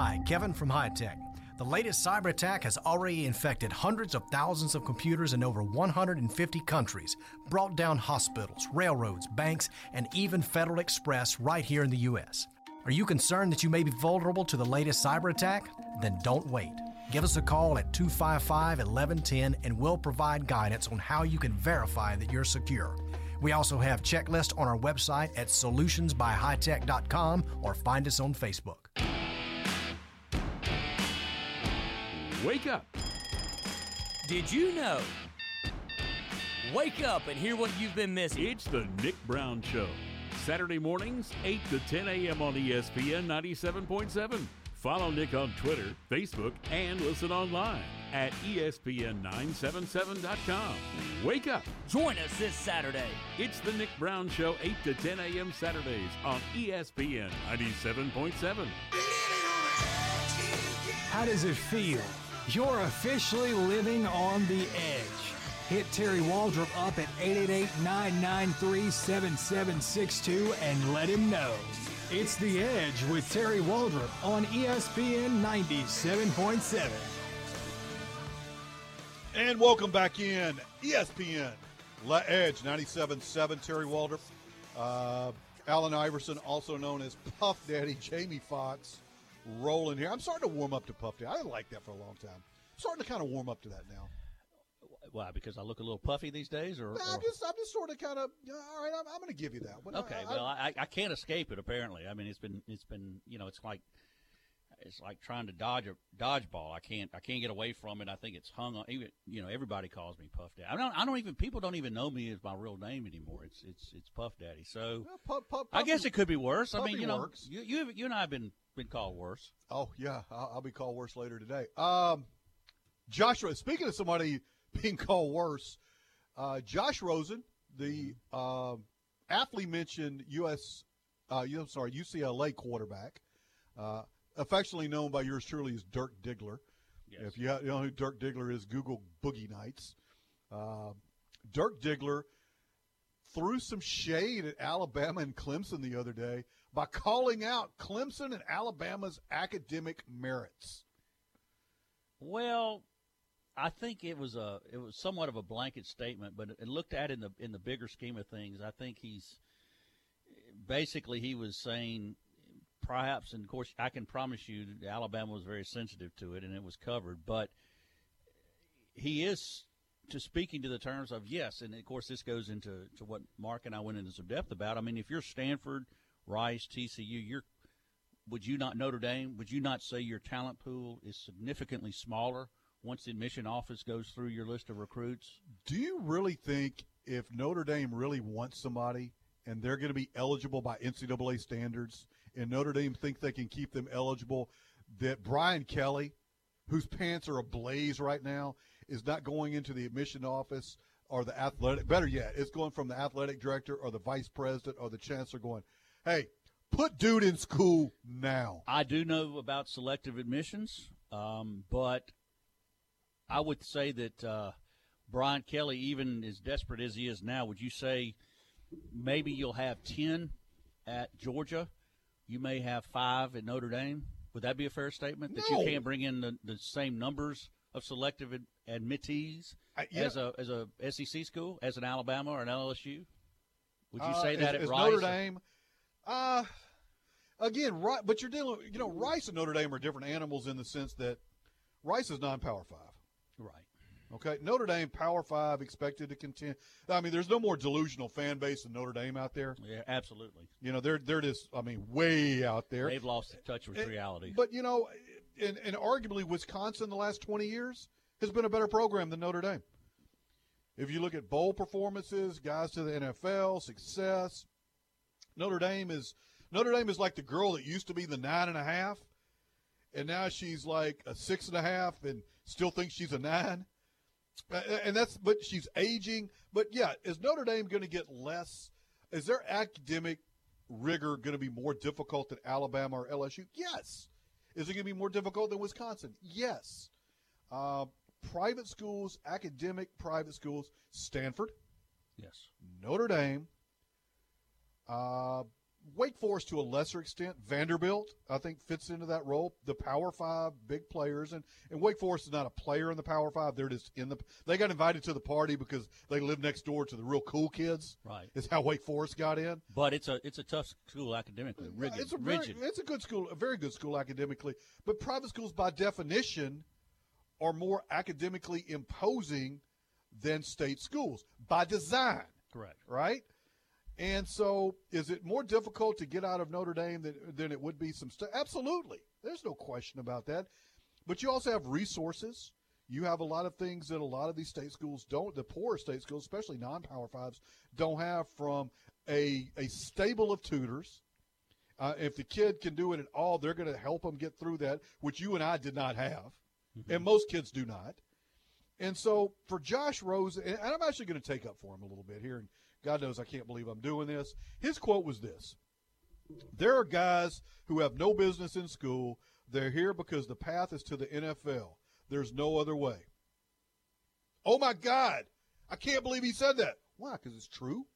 Hi, Kevin from High Tech. The latest cyber attack has already infected hundreds of thousands of computers in over 150 countries, brought down hospitals, railroads, banks, and even Federal Express right here in the U.S. Are you concerned that you may be vulnerable to the latest cyber attack? Then don't wait. Give us a call at 255 1110 and we'll provide guidance on how you can verify that you're secure. We also have checklists on our website at solutionsbyhightech.com or find us on Facebook. Wake up. Did you know? Wake up and hear what you've been missing. It's the Nick Brown Show. Saturday mornings, 8 to 10 a.m. on ESPN 97.7. Follow Nick on Twitter, Facebook, and listen online at E ESPN977.com. Wake up. Join us this Saturday. It's the Nick Brown Show, 8 to 10 a.m. Saturdays on ESPN 97.7. How does it feel? You're officially living on the edge. Hit Terry Waldrop up at 888-993-7762 and let him know. It's The Edge with Terry Waldrop on ESPN 97.7. And welcome back in ESPN La Edge 97.7. Terry Waldrop, uh, Allen Iverson, also known as Puff Daddy, Jamie Fox, rolling here. I'm starting to warm up to Puff Daddy. I didn't like that for a long time. I'm starting to kind of warm up to that now. Why? Because I look a little puffy these days, or, Nah, I'm or- just, I'm just sort of kind of, all right, I'm, I'm going to give you that. I- okay. I, well, I, I can't escape it. Apparently, I mean, it's been it's been you know, it's like it's like trying to dodge a dodgeball. I can't I can't get away from it. I think it's hung on. Even you know, everybody calls me Puff Daddy. I don't I don't even people don't even know me as my real name anymore. It's it's it's Puff Daddy. So Puff, I guess it could be worse. I mean, you know, works. you you you and I have been been called worse. Oh yeah, I'll, I'll be called worse later today. Um, Joshua, speaking of somebody *laughs* being called worse, uh, Josh Rosen, the uh, athlete mentioned U.S. Uh, I'm sorry, UCLA quarterback, uh, affectionately known by yours truly as Dirk Diggler. If you, ha- you know who Dirk Diggler is, Google Boogie Nights. Uh, Dirk Diggler threw some shade at Alabama and Clemson the other day by calling out Clemson and Alabama's academic merits. Well, I think it was a it was somewhat of a blanket statement, but it looked at in the in the bigger scheme of things, I think he's basically he was saying perhaps, and of course, I can promise you, that Alabama was very sensitive to it, and it was covered. But he is to speaking to the terms of yes, and of course, this goes into to what Mark and I went into some depth about. I mean, if you're Stanford, Rice, TCU, you're would you not Notre Dame? Would you not say your talent pool is significantly smaller once the admission office goes through your list of recruits? Do you really think if Notre Dame really wants somebody and they're going to be eligible by NCAA standards, and Notre Dame think they can keep them eligible, that Brian Kelly, whose pants are ablaze right now, is not going into the admission office or the athletic? Better yet, it's going from the athletic director or the vice president or the chancellor going, "Hey, put dude in school now." I do know about selective admissions, um, but I would say that uh, Brian Kelly, even as desperate as he is now, would you say maybe you'll have 10 at Georgia? You may have five at Notre Dame. Would that be a fair statement? That No. you can't bring in the, the same numbers of selective ad- admittees yeah. as a as a SEC school, as an Alabama or an LSU? Would you Uh, say that is- at Rice? Notre Dame? Uh, again, right? But you're dealing. You know, Rice and Notre Dame are different animals in the sense that Rice is non-power five. Okay, Notre Dame Power Five expected to continue. I mean, there's no more delusional fan base than Notre Dame out there. Yeah, absolutely. You know, they're they're just, I mean, way out there. They've lost touch with And- reality. But you know, and, and arguably Wisconsin the last 20 years has been a better program than Notre Dame. If you look at bowl performances, guys to the NFL, success, Notre Dame is Notre Dame is like the girl that used to be the nine and a half, and now she's like a six and a half, and still thinks she's a nine. And that's but she's aging. But yeah, is Notre Dame going to get less? Is their academic rigor going to be more difficult than Alabama or LSU? Yes. Is it going to be more difficult than Wisconsin? Yes. Uh, private schools, academic private schools, Stanford, yes. Notre Dame, uh, Wake Forest to a lesser extent, Vanderbilt, I think fits into that role. The Power Five big players, and, and Wake Forest is not a player in the Power Five. They're just in the. They got invited to the party because they live next door to the real cool kids. Right. Is how Wake Forest got in. But it's a it's a tough school academically. Rigid. It's a very, rigid. it's a good school, a very good school academically. But private schools, by definition, are more academically imposing than state schools by design. Correct. Right. And so, is it more difficult to get out of Notre Dame than, than it would be some state? Absolutely. There's no question about that. But you also have resources. You have a lot of things that a lot of these state schools don't, the poorer state schools, especially non power fives, don't have from a, a stable of tutors. Uh, if the kid can do it at all, they're going to help them get through that, which you and I did not have. And most kids do not. And so for Josh Rose, and I'm actually going to take up for him a little bit here, and God knows I can't believe I'm doing this. His quote was this There are guys who have no business in school. They're here because the path is to the NFL. There's no other way. Oh my God. I can't believe he said that. Why? Because it's true.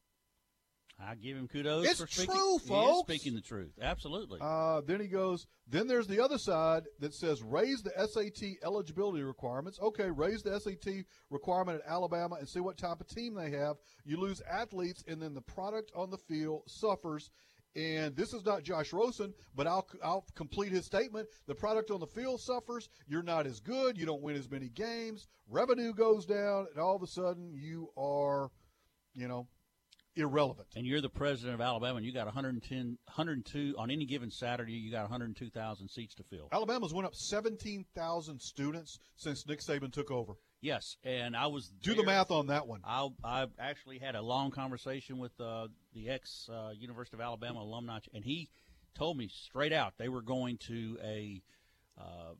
I give him kudos. It's for speaking, true, folks. speaking the truth. Absolutely. Uh, then he goes, then there's the other side that says raise the SAT eligibility requirements. Okay, raise the SAT requirement at Alabama and see what type of team they have. You lose athletes, and then the product on the field suffers. And this is not Josh Rosen, but I'll I'll complete his statement. The product on the field suffers. You're not as good. You don't win as many games. Revenue goes down, and all of a sudden you are, you know, irrelevant. and you're the president of Alabama, and you got 110, 102 on any given Saturday. You got 102,000 seats to fill. Alabama's went up 17,000 students since Nick Saban took over. Yes, and I was Do the math on that one. I I actually had a long conversation with uh, the ex uh, University of Alabama alumni, and he told me straight out they were going to a, uh,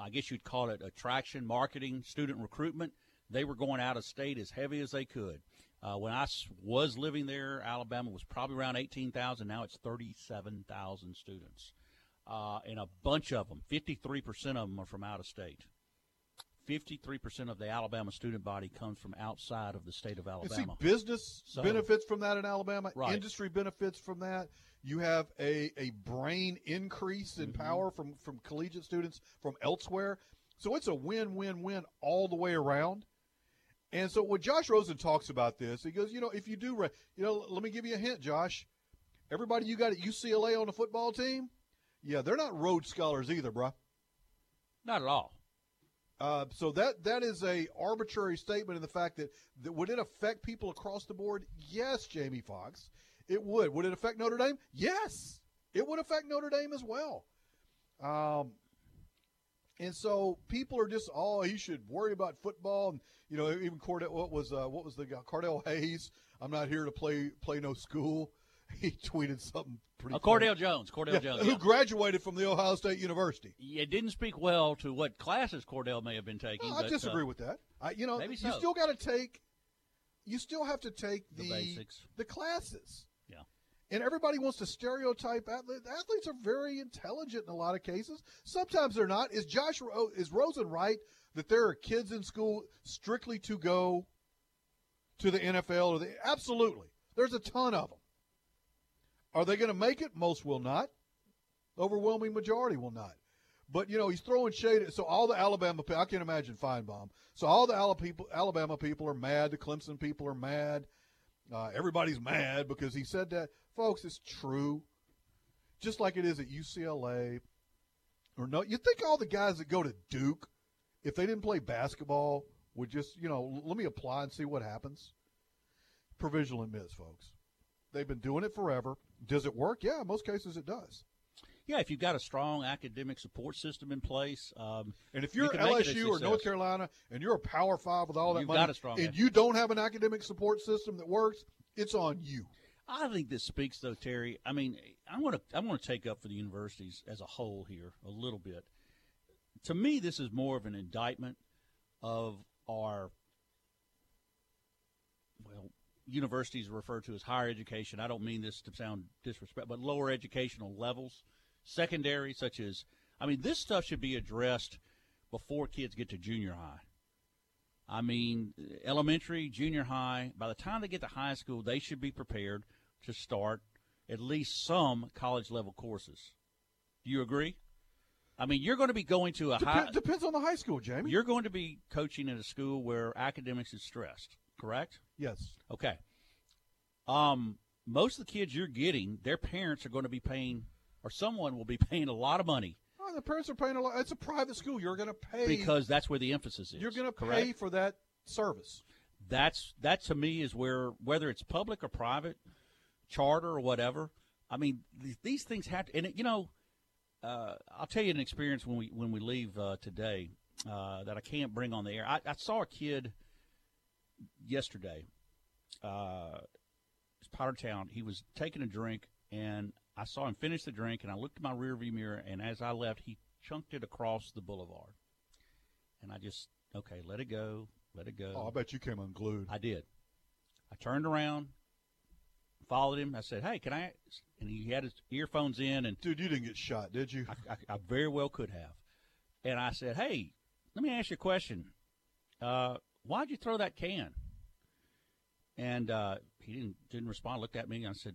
I guess you'd call it attraction marketing, student recruitment. They were going out of state as heavy as they could. Uh, I was living there, Alabama was probably around eighteen thousand. Now it's thirty-seven thousand students, uh, and a bunch of them, fifty-three percent of them, are from out of state. 53% of the Alabama student body comes from outside of the state of And see, Alabama. business So- benefits from that in Alabama. Right. Industry benefits from that. You have a, a brain increase in Mm-hmm. power from, from collegiate students from elsewhere. So it's a win, win, win all the way around. And so when Josh Rosen talks about this, he goes, you know, if you do, you know, let me give you a hint, Josh. Everybody you got at UCLA on the football team, yeah, they're not Rhodes scholars either, bruh. Not at all. Uh, so that that is a arbitrary statement in the fact that, that would it affect people across the board? Yes, Jamie Fox, it would. Would it affect Notre Dame? Yes, it would affect Notre Dame as well. Um, and so people are just, oh, he should worry about football, and you know, even Cardale. What was uh, what was the guy? Cardell Hayes. I'm not here to play play no school. *laughs* He tweeted something pretty. Uh, Cardale funny. Jones. Cardale Yeah, Jones. who yeah. graduated from the Ohio State University. It didn't speak well to what classes Cardale may have been taking. No, I but, disagree uh, with that. I, you know, maybe you still got to take, you still have to take the The basics. the classes. And everybody wants to stereotype athletes. Athletes are very intelligent in a lot of cases. Sometimes they're not. Is Josh is Rosen right that there are kids in school strictly to go to the NFL or the absolutely? There's a ton of them. Are they going to make it? Most will not. Overwhelming majority will not. But you know he's throwing shade. At, So all the Alabama, I can't imagine Finebaum. So all the Alabama people are mad. The Clemson people are mad. Uh, everybody's mad because he said that. Folks, it's true. just like it is at UCLA. Or no, you think all the guys that go to Duke, if they didn't play basketball, would just you know let me apply and see what happens. Provisional admits, folks. They've been doing it forever. Does it work? Yeah, in most cases it does. Yeah, if you've got a strong academic support system in place, um, And if you're you can make it a LSU or North. Carolina and you're a Power Five with all that You've money, got a strong and you don't have an academic support system that works, it's on you. I think this speaks, though, Terry. I mean, I want to I want to take up for the universities as a whole here a little bit. To me, this is more of an indictment of our well, universities referred to as higher education. I don't mean this to sound disrespect, but lower educational levels, secondary, such as I mean, this stuff should be addressed before kids get to junior high. I mean, elementary, junior high, by the time they get to high school, they should be prepared to start at least some college level courses. Do you agree? I mean, you're going to be going to a high. Dep- depends on the high school, Jamie. You're going to be coaching at a school where academics is stressed, correct? Yes. Okay. Um, most of the kids you're getting, their parents are going to be paying, or someone will be *laughs* paying a lot of money Oh, the parents are paying a lot. It's a private school. You're going to pay because that's where the emphasis is. you're going to correct? pay for that service. that's that to me is where whether it's public or private, charter or whatever. I mean, th- these things have to, and it, you know, uh, I'll tell you an experience when we when we leave uh, today uh, that I can't bring on the air. I, I saw a kid yesterday. Uh, it's Powder Town. He was taking a drink, and I saw him finish the drink, and I looked in my rearview mirror, and as I left, he chunked it across the boulevard, and I just okay, let it go, let it go. Oh, I bet you came unglued. I did. I turned around, followed him. I said, "Hey, can I?" And he had his earphones in, and dude, you didn't get shot, did you? I, I, I very well could have. And I said, "Hey, let me ask you a question. Uh, why'd you throw that can?" And uh, he didn't didn't respond. Looked at me, and I said,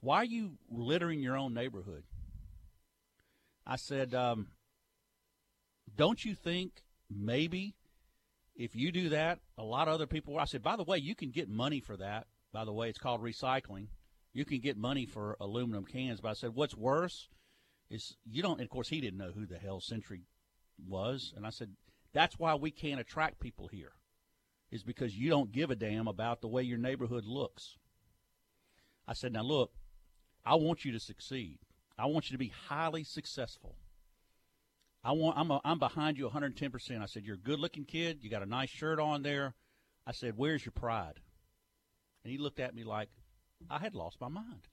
"Why are you littering your own neighborhood?" I said, um, "Don't you think maybe?" if you do that, a lot of other people. I said, by the way, you can get money for that. By the way, it's called recycling. You can get money for aluminum cans. But I said, what's worse is you don't. Of course, he didn't know who the hell Century was. And I said, that's why we can't attract people here, is because you don't give a damn about the way your neighborhood looks. I said, now look, I want you to succeed. I want you to be highly successful. I want I'm a, I'm behind you 110. percent I said you're a good looking kid. You got a nice shirt on there. I said where's your pride? And he looked at me like I had lost my mind.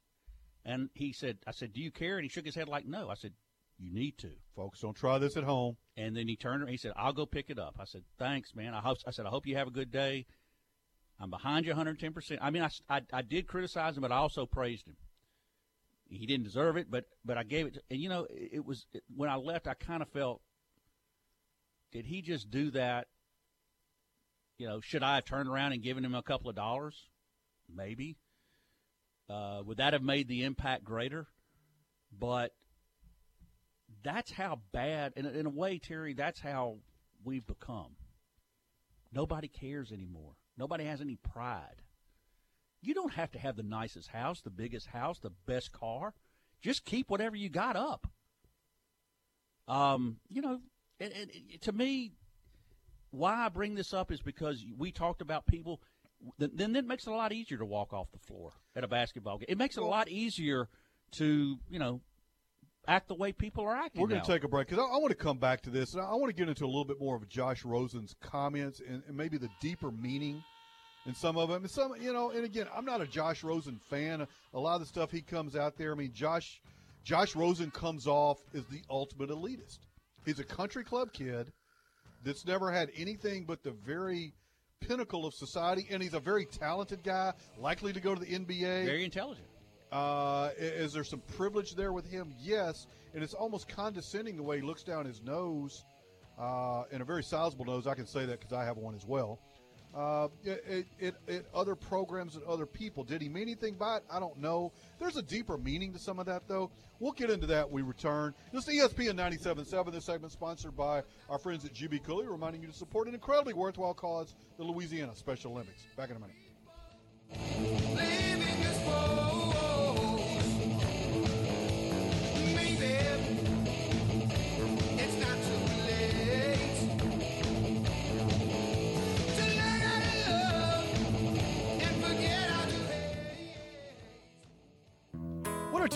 And he said I said do you care? And he shook his head like no. I said you need to. Folks, don't try this at home. And then he turned around and he said I'll go pick it up. I said thanks man. I hope I said I hope you have a good day. I'm behind you 110. percent I mean I, I I did criticize him, but I also praised him he didn't deserve it, but but I gave it. To, and you know, it, it was it, when I left, I kind of felt, did he just do that? You know, should I have turned around and given him a couple of dollars? Maybe. Uh, would that have made the impact greater? But that's how bad, and in a way, Terry, that's how we've become. Nobody cares anymore. Nobody has any pride. You don't have to have the nicest house, the biggest house, the best car. Just keep whatever you got up. Um, you know, and, and to me, why I bring this up is because we talked about people. Then, then it makes it a lot easier to walk off the floor at a basketball game. It makes it a lot easier to you know act the way people are acting. We're going to take a break because I, I want to come back to this. And I want to get into a little bit more of Josh Rosen's comments and, and maybe the deeper meaning in some of them. And some, you know, and again, I'm not a Josh Rosen fan. A lot of the stuff he comes out there. I mean, Josh, Josh Rosen comes off as the ultimate elitist. He's a country club kid that's never had anything but the very pinnacle of society, and he's a very talented guy, likely to go to the NBA. Very intelligent. Uh, is there some privilege there with him? Yes, and it's almost condescending the way he looks down his nose, uh, and a very sizable nose. I can say that because I have one as well. Uh, it, it, it, other programs and other people. Did he mean anything by it? I don't know. There's a deeper meaning to some of that, though. We'll get into that when we return. This is ESPN 97.7. This segment sponsored by our friends at GB Cooley, reminding you to support an incredibly worthwhile cause, the Louisiana Special Olympics. Back in a minute.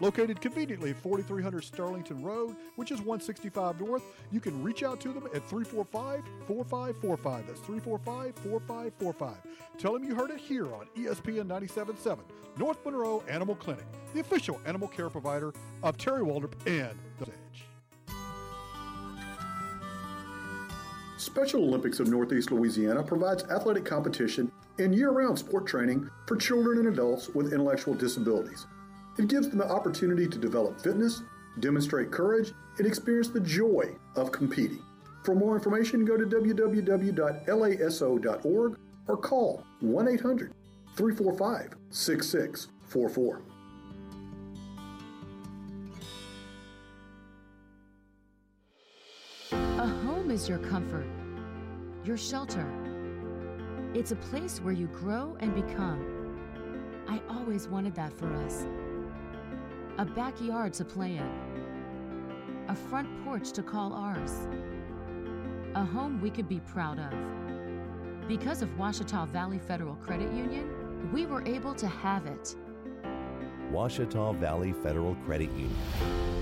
Located conveniently at 4300 Sterlington Road, which is 165 North, you can reach out to them at 345 4545. That's 345 4545. Tell them you heard it here on ESPN 97.7, North Monroe Animal Clinic, the official animal care provider of Terry Waldrop and The Edge. Special Olympics of Northeast Louisiana provides athletic competition and year round sport training for children and adults with intellectual disabilities. It gives them the opportunity to develop fitness, demonstrate courage, and experience the joy of competing. For more information, go to www.laso.org or call 1 800 345 6644. A home is your comfort, your shelter. It's a place where you grow and become. I always wanted that for us. A backyard to play in, a front porch to call ours, a home we could be proud of. Because of Ouachita Valley Federal Credit Union, we were able to have it. Ouachita Valley Federal Credit Union,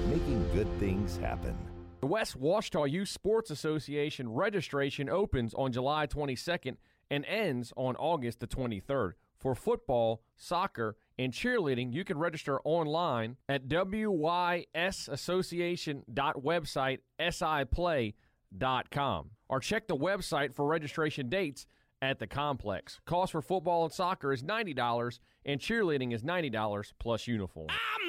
making good things happen. The West Ouachita Youth Sports Association registration opens on July 22nd and ends on August the 23rd. For football, soccer, and cheerleading, you can register online at wysassociation.website siplay.com or check the website for registration dates at the complex. Cost for football and soccer is $90 and cheerleading is $90 plus uniform. And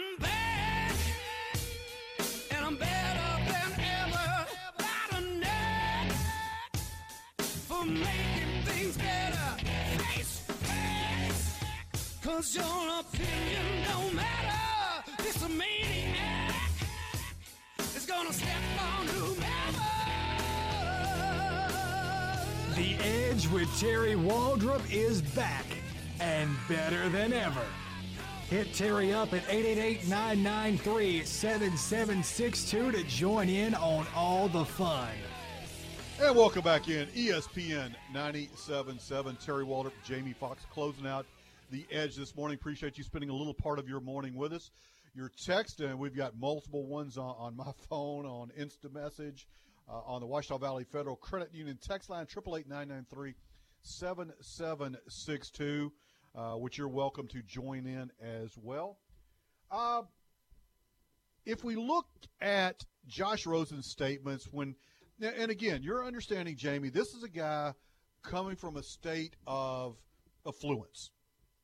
Cause your opinion don't matter. This maniac is gonna step on whomever. The Edge with Terry Waldrop is back and better than ever. Hit Terry up at 888-993-7762 to join in on all the fun. And welcome back in ESPN 97.7. Terry Waldrop, Jamie Fox closing out the edge this morning. Appreciate you spending a little part of your morning with us. Your text, and we've got multiple ones on, on my *laughs* phone, on Insta Message, uh, on the Ouachita Valley Federal Credit Union text line, 888-993-7762, uh, which you're welcome to join in as well. Uh, if we look at Josh Rosen's statements when and again, you're understanding, Jamie, this is a guy coming from a state of affluence.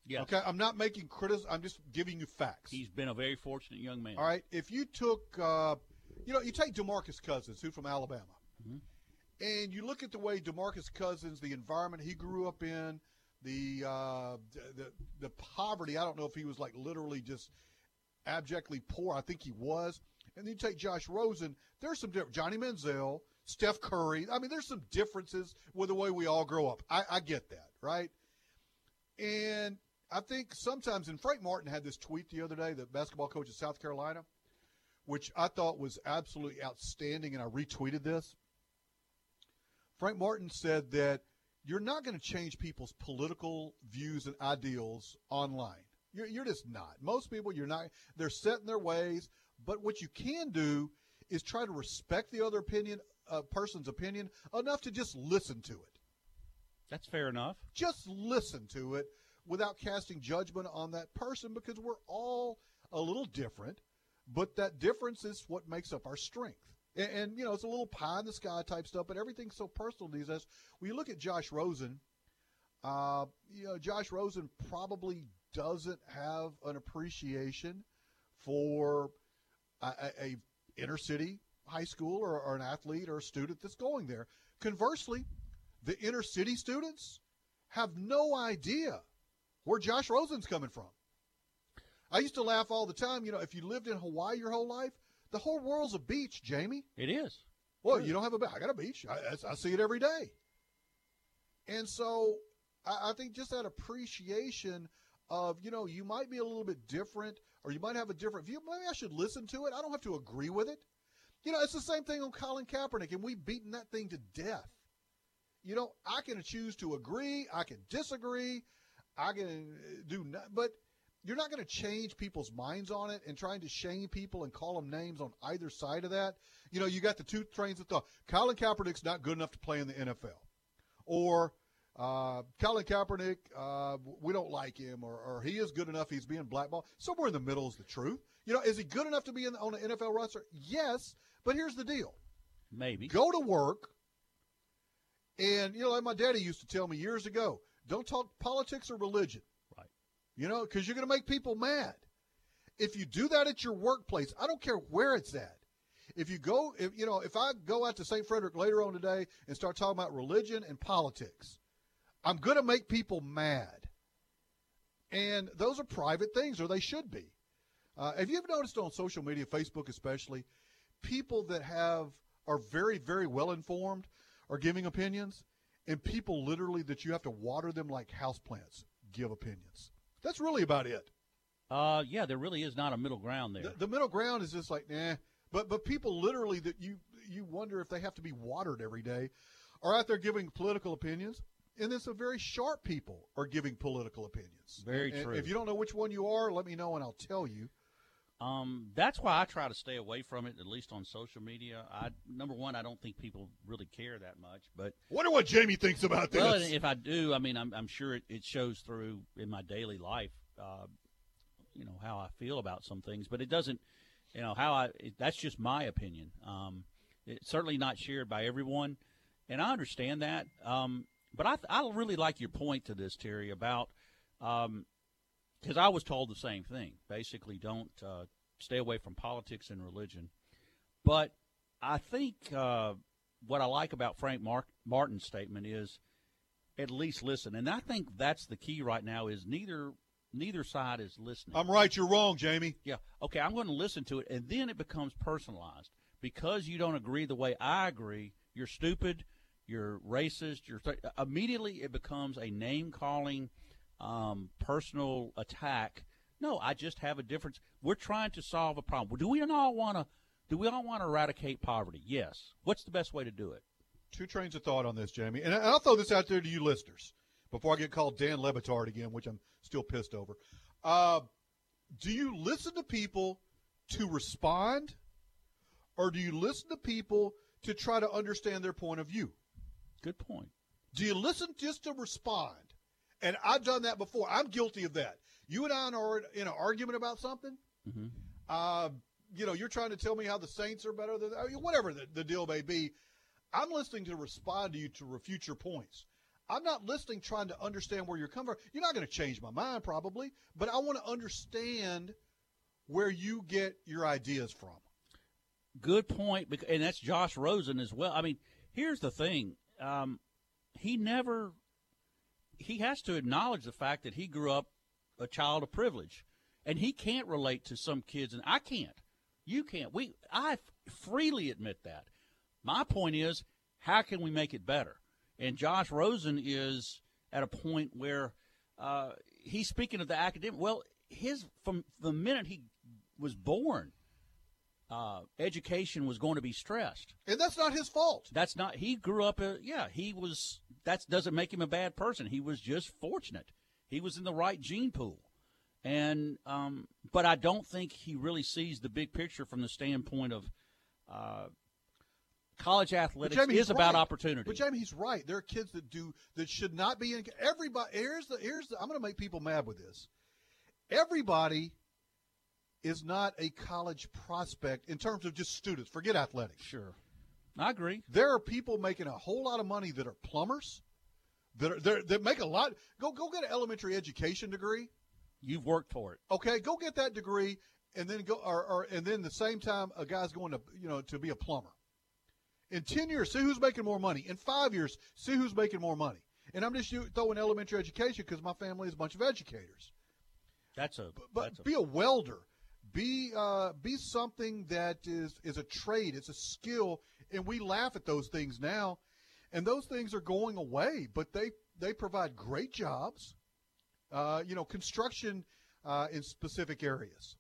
Yes. Okay, I'm not making criticism. I'm just giving you facts. He's been a very fortunate young man. All right. If you took, uh, you know, you take Demarcus Cousins, who's from Alabama, Mhm. and you look at the way Demarcus Cousins, the environment he grew up in, the uh, the the poverty. I don't know if he was like literally just abjectly poor. I think he was. And then you take Josh Rosen. There's some different. Johnny Manziel, Steph Curry. I mean, there's some differences with the way we all grow up. I, I get that, right? And I think sometimes, and Frank Martin had this tweet the other day, the basketball coach of South Carolina, which I thought was absolutely outstanding, and I retweeted this. Frank Martin said that you're not going to change people's political views and ideals online. You're, you're just not. Most people, you're not. They're set in their ways. But what you can do is try to respect the other opinion, uh, person's opinion, enough to just listen to it. That's fair enough. Just listen to it without casting judgment on that person because we're all a little different, but that difference is what makes up our strength. And, and, you know, it's a little pie in the sky type stuff, but everything's so personal these days. When you look at Josh Rosen, uh, you know, Josh Rosen probably doesn't have an appreciation for a, a, a inner city high school or, or an athlete or a student that's going there. Conversely, the inner city students have no idea where Josh Rosen's coming from. I used to laugh all the time. You know, if you lived in Hawaii your whole life, the whole world's a beach, Jamie. It is. Well, you don't have a beach. I got a beach. I, I, see it every day. And so I, I think just that appreciation of, you know, you might be a little bit different or you might have a different view. Maybe I should listen to it. I don't have to agree with it. You know, it's the same thing on Colin Kaepernick, and we've beaten that thing to death. You know, I can choose to agree, I can disagree, I can uh, do not, but you're not going to change people's minds on it and trying to shame people and call them names on either side of that. You know, you got the two trains of thought. Colin Kaepernick's not good enough to play in the NFL, or uh, Colin Kaepernick, uh, we don't like him, or, or he is good enough. He's being blackballed. Somewhere in the middle is the truth. You know, is he good enough to be in, on an NFL roster? Yes, but here's the deal: Maybe go to work, and you know, like my daddy used to tell me years ago, don't talk politics or religion. Right. You know, because you're going to make people mad. If you do that at your workplace, I don't care where it's at. If you go, if you know, if I go out to St. Frederick later on today and start talking about religion and politics, I'm going to make people mad. And those are private things, or they should be. Uh, have you ever noticed on social media, Facebook especially, people that have are very, very well informed are giving opinions, and people literally that you have to water them like houseplants give opinions. That's really about it. Uh, yeah, there really is not a middle ground there. The, the middle ground is just like nah. But but people literally that you you wonder if they have to be watered every day, are out there giving political opinions, and then some very sharp people are giving political opinions. Very And- and true. If you don't know which one you are, let me know and I'll tell you. Um, that's why I try to stay away from it, at least on social media. I number one, I don't think people really care that much. But Wonder what Jamie thinks about this. well, if I do, I mean, I'm, I'm sure it, it shows through in my daily life. Uh, you know how I feel about some things, but it doesn't. You know how I. It, that's just my opinion. Um, it's certainly not shared by everyone, and I understand that. Um, but I, I really like your point to this, Terry, about um, because I was told the same thing. Basically, don't uh, stay away from politics and religion. But I think uh, what I like about Frank Mark, Martin's statement is at least listen, and I think that's the key right now. Is neither neither side is listening. I'm right, you're wrong, Jamie. Yeah. Okay, I'm going to listen to it, and then it becomes personalized because you don't agree the way I agree. You're stupid. You're racist. You're th- immediately it becomes a name calling, um, personal attack. No, I just have a difference. We're trying to solve a problem. Do we all want to? Do we all want to eradicate poverty? Yes. What's the best way to do it? Two trains of thought on this, Jamie. And I'll throw this out there to you listeners before I get called Dan Le Batard again, which I'm still pissed over. Uh, do you listen to people to respond, or do you listen to people to try to understand their point of view? Good point. Do you listen just to respond? And I've done that before. I'm guilty of that. You and I are in an argument about something. Mm-hmm. Uh, you know, you're trying to tell me how the Saints are better than whatever the, the deal may be. I'm listening to respond to you to refute your points. I'm not listening trying to understand where you're coming from. You're not going to change my mind probably, but I want to understand where you get your ideas from. Good point, and that's Josh Rosen as well. I mean, here's the thing: um, he never he has to acknowledge the fact that he grew up a child of privilege, and he can't relate to some kids, and I can't. You can't. We I freely admit that. My point is, how can we make it better? And Josh Rosen is at a point where uh, he's speaking of the academic. Well, his from the minute he was born, uh, education was going to be stressed. And that's not his fault. That's not. He grew up. Uh, yeah, he was. That doesn't make him a bad person. He was just fortunate. He was in the right gene pool, and um, but I don't think he really sees the big picture from the standpoint of uh, college athletics Jamie, is about right. opportunity. But Jamie, he's right. There are kids that do that should not be in. Everybody, here's the here's the. I'm going to make people mad with this. Everybody is not a college prospect in terms of just students. Forget athletics. Sure, I agree. There are people making a whole lot of money that are plumbers, that are they're- that make a lot. Go go get an elementary education degree. You've worked for it. Okay, go get that degree, and then go or, or and then the same time a guy's going to you know to be a plumber. In ten years, see who's making more money. In five years, see who's making more money. And I'm just throwing elementary education because my family is a bunch of educators. That's a. But that's a, be a welder. Be uh, be something that is is a trade. It's a skill, and we laugh at those things now, and those things are going away. But they they provide great jobs. Uh, you know, construction uh, in specific areas.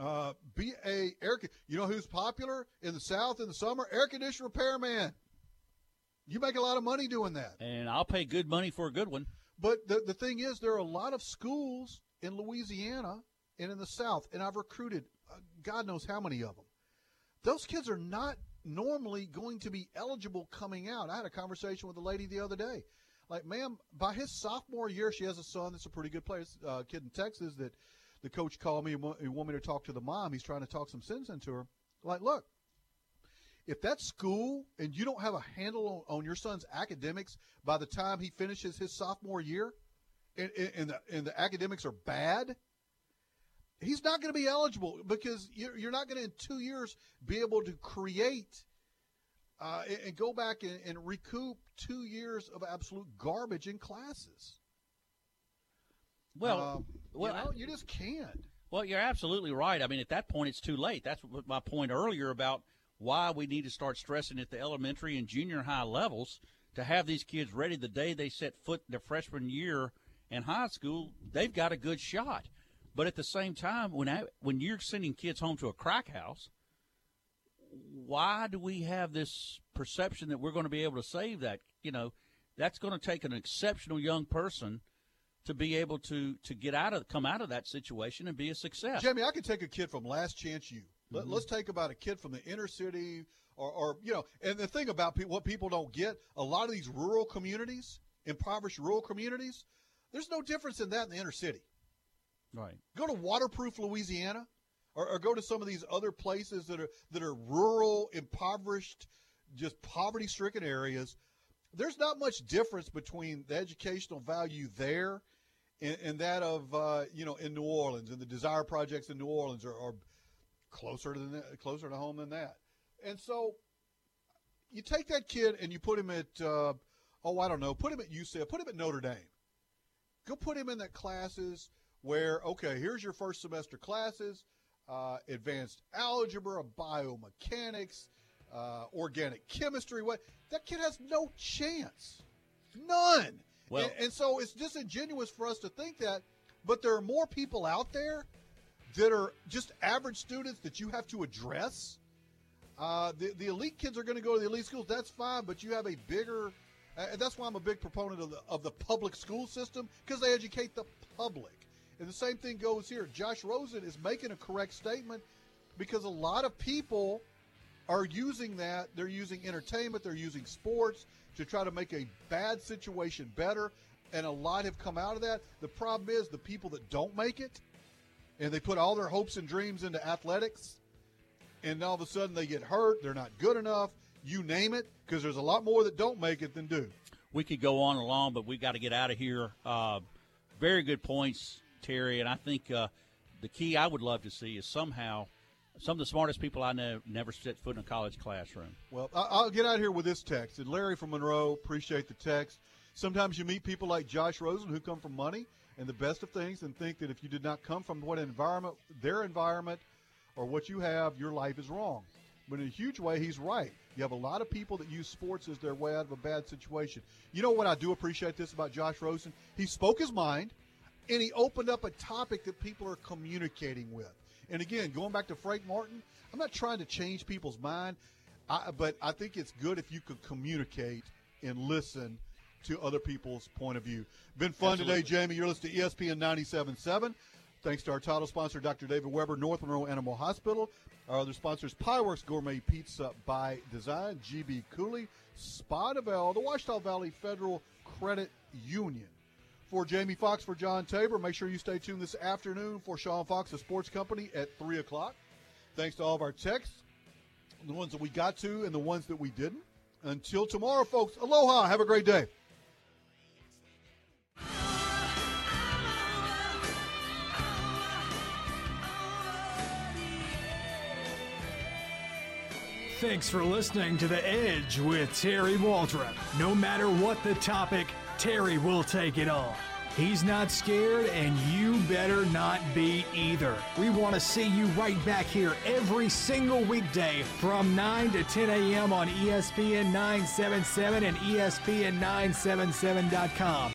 Uh, be a air. You know who's popular in the South in the summer? Air conditioner repairman. You make a lot of money doing that. And I'll pay good money for a good one. But the the thing is, there are a lot of schools in Louisiana and in the South, and I've recruited uh, God knows how many of them. Those kids are not normally going to be eligible coming out. I had a conversation with a lady the other day. Like, ma'am, by his sophomore year, she has a son that's a pretty good player, uh, kid in Texas that the coach called me and wa- and want me to talk to the mom. He's trying to talk some sense into her. Like, look, if that's school and you don't have a handle on, on your son's academics by the time he finishes his sophomore year, and, and, and the, and the academics are bad, he's not going to be eligible because you're, you're not going to in two years be able to create uh, and, go back and, and recoup two years of absolute garbage in classes. Well, Um, well, you, know, you just can't. Well, you're absolutely right. I mean, at that point, it's too late. That's what my point earlier about why we need to start stressing at the elementary and junior high levels to have these kids ready the day they set foot their freshman year in high school. They've got a good shot. But at the same time, when I, when you're sending kids home to a crack house, why do we have this perception that we're going to be able to save that? You know, that's going to take an exceptional young person to be able to to get out of come out of that situation and be a success. Jamie, I could take a kid from Last Chance U. Let, Mhm. Let's take about a kid from the inner city, or, or you know, and the thing about pe- what people don't get, a lot of these rural communities, impoverished rural communities, there's no difference in that in the inner city. Right. Go to Waterproof, Louisiana, or, or go to some of these other places that are that are rural, impoverished, just poverty-stricken areas. There's not much difference between the educational value there and, and that of uh, you know in New Orleans and the Desire projects in New Orleans are, are closer to closer to home than that. And so you take that kid and you put him at uh, oh I don't know, put him at UCF, put him at Notre Dame. Go put him in that classes where okay, here's your first semester classes, uh, advanced algebra, biomechanics, uh, organic chemistry. What that kid has no chance, none. Well- and, and so it's disingenuous for us to think that, but there are more people out there that are just average students that you have to address. Uh, the, the elite kids are going to go to the elite schools. That's fine, but you have a bigger. Uh, and that's why I'm a big proponent of the of the public school system because they educate the public. And the same thing goes here. Josh Rosen is making a correct statement because a lot of people are using that. They're using entertainment. They're using sports to try to make a bad situation better. And a lot have come out of that. The problem is the people that don't make it, and they put all their hopes and dreams into athletics, and all of a sudden they get hurt. They're not good enough. You name it, because there's a lot more that don't make it than do. we could go on and on, but we got to get out of here. Uh, very good points, Terry, and I think uh, the key I would love to see is somehow some of the smartest people I know never set foot in a college classroom. Well, I'll get out here with this text. And Larry from Monroe, appreciate the text. Sometimes you meet people like Josh Rosen who come from money and the best of things and think that if you did not come from what environment, their environment, or what you have, your life is wrong. But in a huge way, he's right. You have a lot of people that use sports as their way out of a bad situation. You know what I do appreciate this about Josh Rosen? He spoke his mind, and he opened up a topic that people are communicating with. And again, going back to Frank Martin, I'm not trying to change people's mind, I, but I think it's good if you could communicate and listen to other people's point of view. Been fun Absolutely. today, Jamie. You're listening to ESPN 97.7. Thanks to our title sponsor, Dr. David Weber, North Monroe Animal Hospital. Our other sponsors, Pieworks Gourmet Pizza by Design, GB Cooley, Spa de Bell, the Ouachita Valley Federal Credit Union. For Jamie Fox, for John Tabor, make sure you stay tuned this afternoon for Sean Fox, the sports company, at 3 o'clock. Thanks to all of our texts, the ones that we got to and the ones that we didn't. Until tomorrow, folks, aloha. Have a great day. Thanks for listening to The Edge with Terry Waldrop. No matter what the topic, Terry will take it on. He's not scared, and you better not be either. We want to see you right back here every single weekday from 9 to 10 a.m. on ESPN 977 and ESPN977.com.